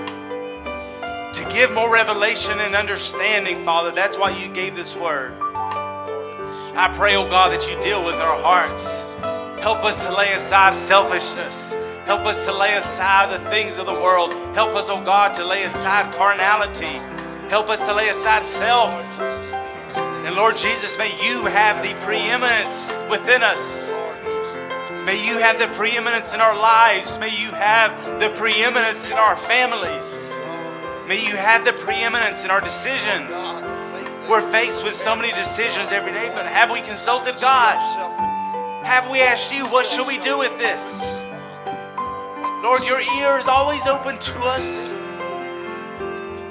to give more revelation and understanding, Father. That's why you gave this word. I pray, oh God, that you deal with our hearts. Help us to lay aside selfishness. Help us to lay aside the things of the world. Help us, oh God, to lay aside carnality. Help us to lay aside self. And Lord Jesus, may you have the preeminence within us. May you have the preeminence in our lives. May you have the preeminence in our families. May you have the preeminence in our decisions. We're faced with so many decisions every day, but have we consulted God? Have we asked you, what should we do with this? Lord, your ear is always open to us.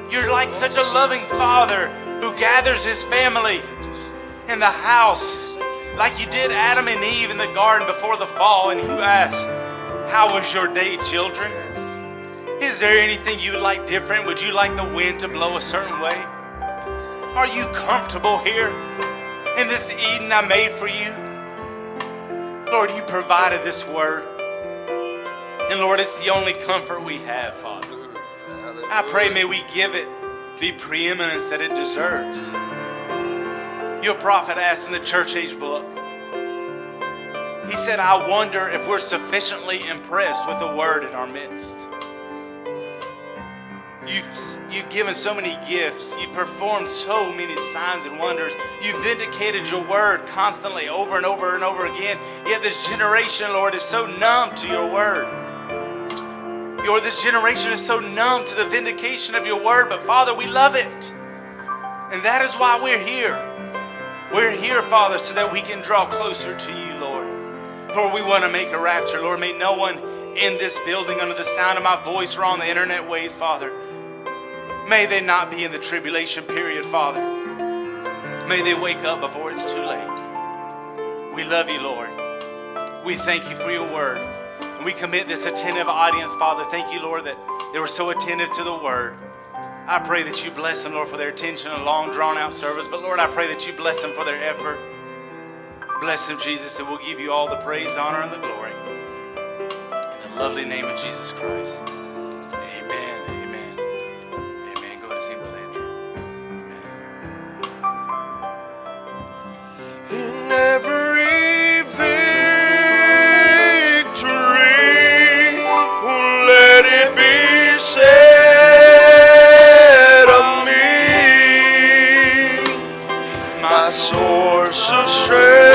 You're like such a loving father who gathers his family in the house, like you did Adam and Eve in the garden before the fall, and you asked, How was your day, children? Is there anything you would like different? Would you like the wind to blow a certain way? Are you comfortable here in this Eden I made for you? Lord, you provided this word. And Lord, it's the only comfort we have, Father. I pray may we give it the preeminence that it deserves. Your prophet asked in the church age book, he said, I wonder if we're sufficiently impressed with the word in our midst. You've, you've given so many gifts. You've performed so many signs and wonders. You've vindicated your word constantly over and over and over again. Yet this generation, Lord, is so numb to your word. Lord, this generation is so numb to the vindication of your word. But Father, we love it. And that is why we're here. We're here, Father, so that we can draw closer to you, Lord. Lord, we want to make a rapture. Lord, may no one in this building under the sound of my voice or on the internet ways, Father, May they not be in the tribulation period, Father. May they wake up before it's too late. We love you, Lord. We thank you for your word. We commit this attentive audience, Father. Thank you, Lord, that they were so attentive to the word. I pray that you bless them, Lord, for their attention and long drawn out service. But Lord, I pray that you bless them for their effort. Bless them, Jesus, and we'll give you all the praise, honor, and the glory. In the lovely name of Jesus Christ. Myself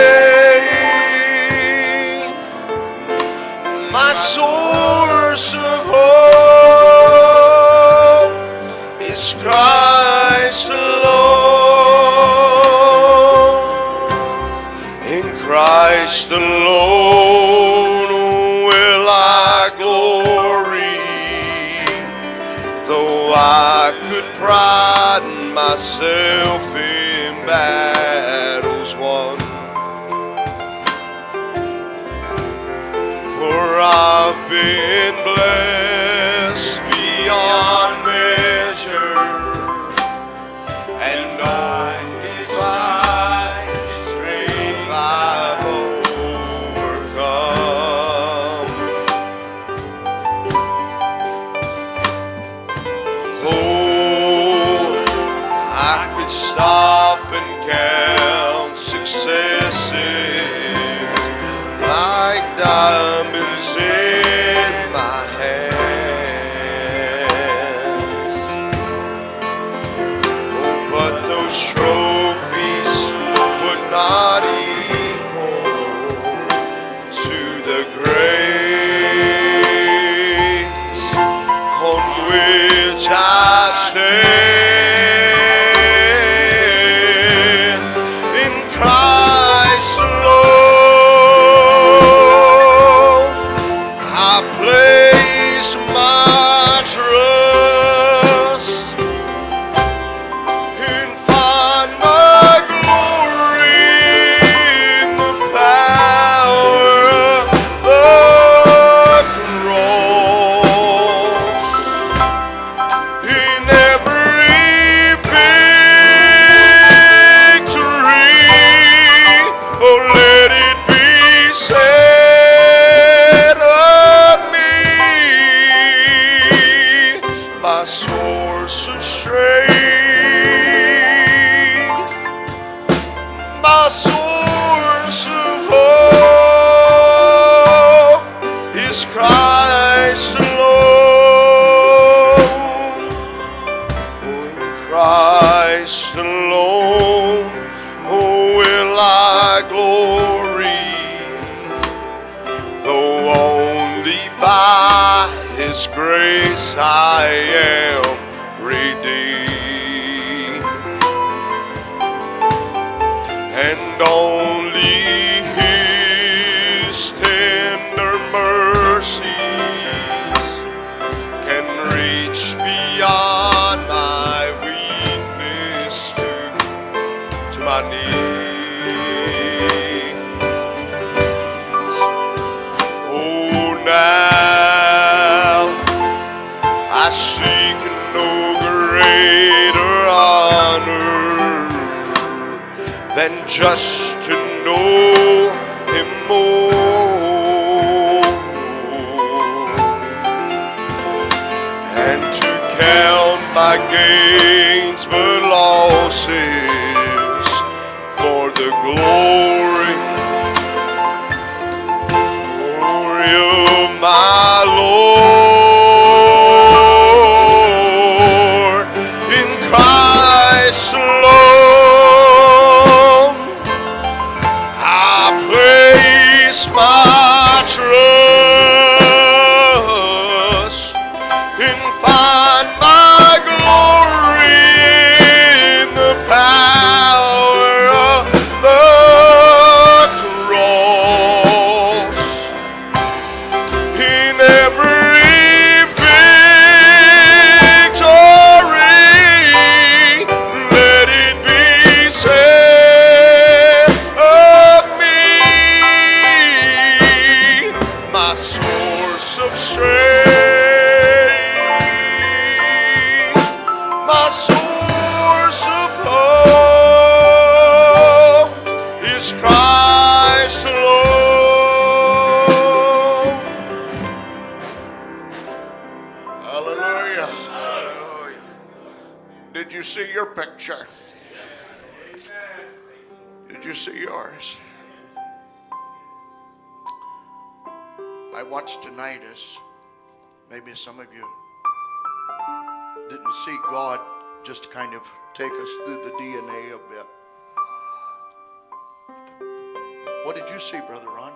What did you see, Brother Ron?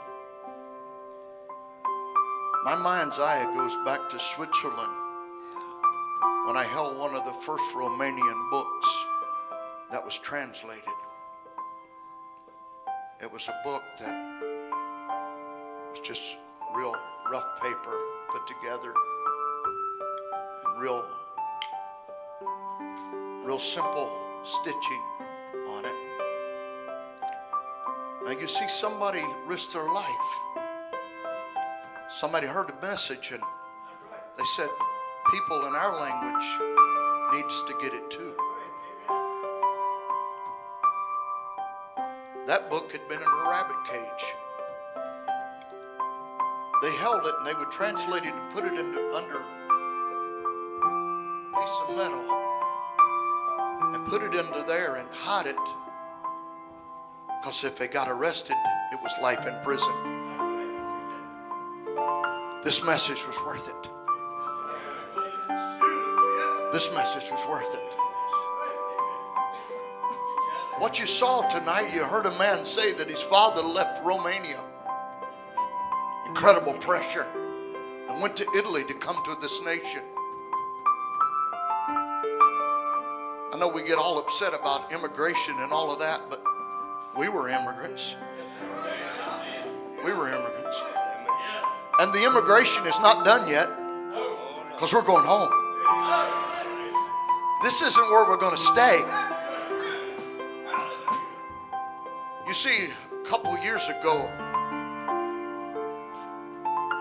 My mind's eye goes back to Switzerland when I held one of the first Romanian books that was translated. It was a book that was just real rough paper put together and real real simple stitching on it. Now you see somebody risk their life. Somebody heard a message and they said people in our language needs to get it too. That book had been in a rabbit cage. They held it and they would translate it and put it into under a piece of metal and put it into there and hide it. Because if they got arrested, it was life in prison. This message was worth it. This message was worth it. What you saw tonight, you heard a man say that his father left Romania. Incredible pressure. And went to Italy to come to this nation. I know we get all upset about immigration and all of that, but we were immigrants. We were immigrants. And the immigration is not done yet because we're going home. This isn't where we're going to stay. You see, a couple years ago,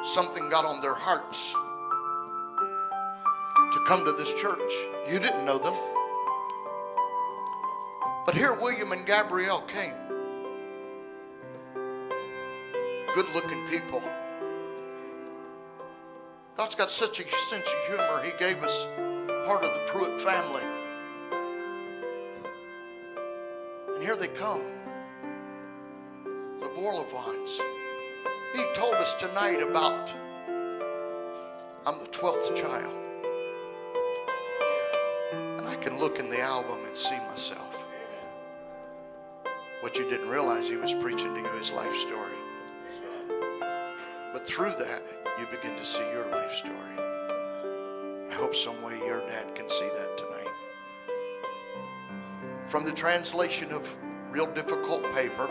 something got on their hearts to come to this church. You didn't know them. But here William and Gabrielle came. Good looking people. God's got such a sense of humor. He gave us part of the Pruitt family. And here they come, the Borlovans. He told us tonight about I'm the 12th child. And I can look in the album and see myself. What you didn't realize, he was preaching to you his life story. Through that, you begin to see your life story. I hope some way your dad can see that tonight. From the translation of real difficult paper,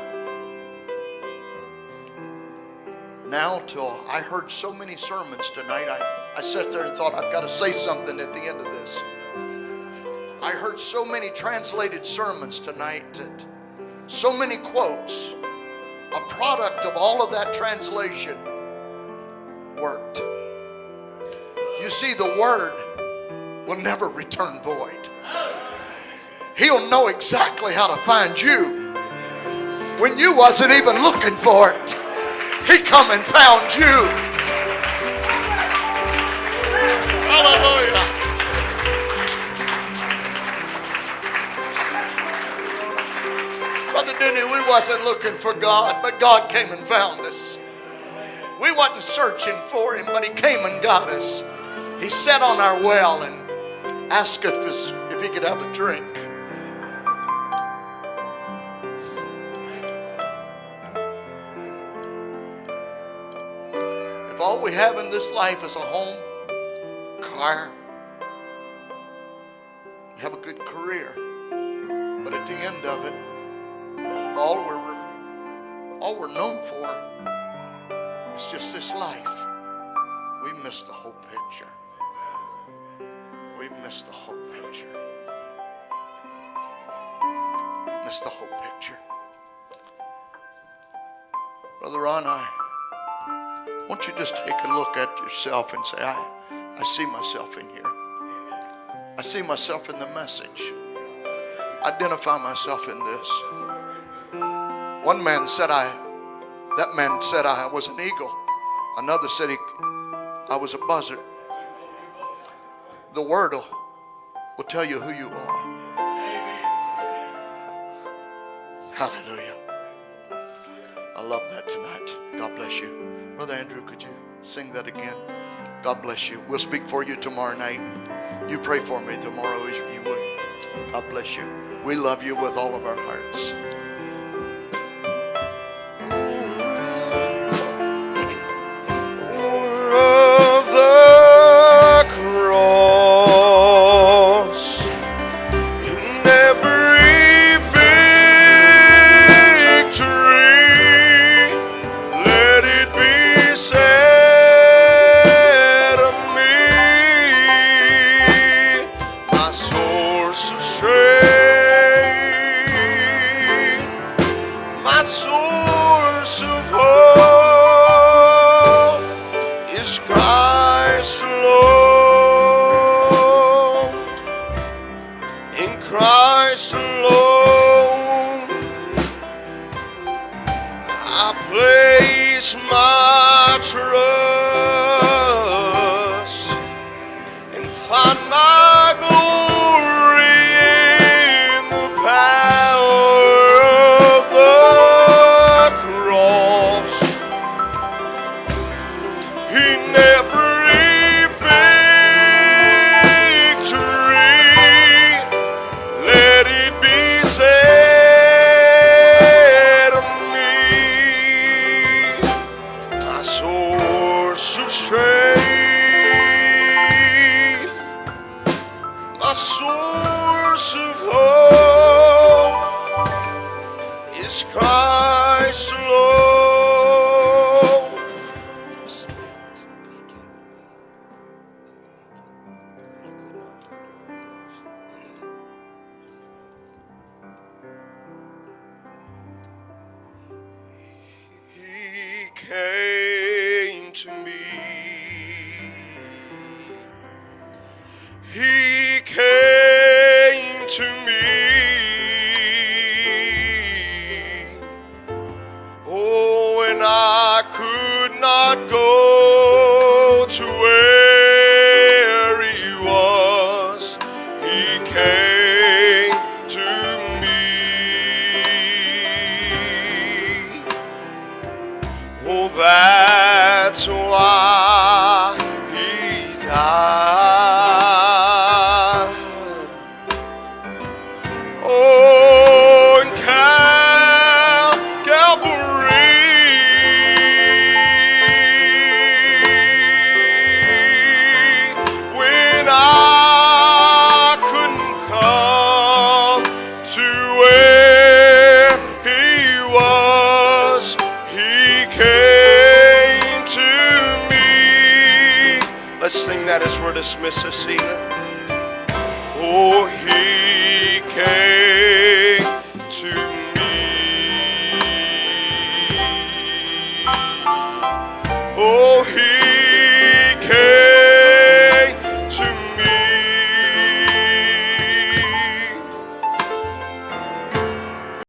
now till I heard so many sermons tonight, I, I sat there and thought, I've got to say something at the end of this. I heard so many translated sermons tonight that so many quotes, a product of all of that translation worked. You see, the word will never return void. He'll know exactly how to find you when you wasn't even looking for it. He come and found you. Hallelujah. Brother Denny, we wasn't looking for God, but God came and found us. We wasn't searching for him, but he came and got us. He sat on our well and asked us if he could have a drink. If all we have in this life is a home, a car, have a good career, but at the end of it, if all we're all we're known for is just this life, we miss the whole picture. We miss the whole picture. Miss the whole picture. Brother Ron, I want you just take a look at yourself and say, I, I see myself in here. I see myself in the message. Identify myself in this. One man said I, that man said I was an eagle. Another said he, I was a buzzard. The word will, will tell you who you are. Hallelujah. I love that tonight. God bless you. Brother Andrew, could you sing that again? God bless you. We'll speak for you tomorrow night. You pray for me tomorrow if you would. God bless you. We love you with all of our hearts.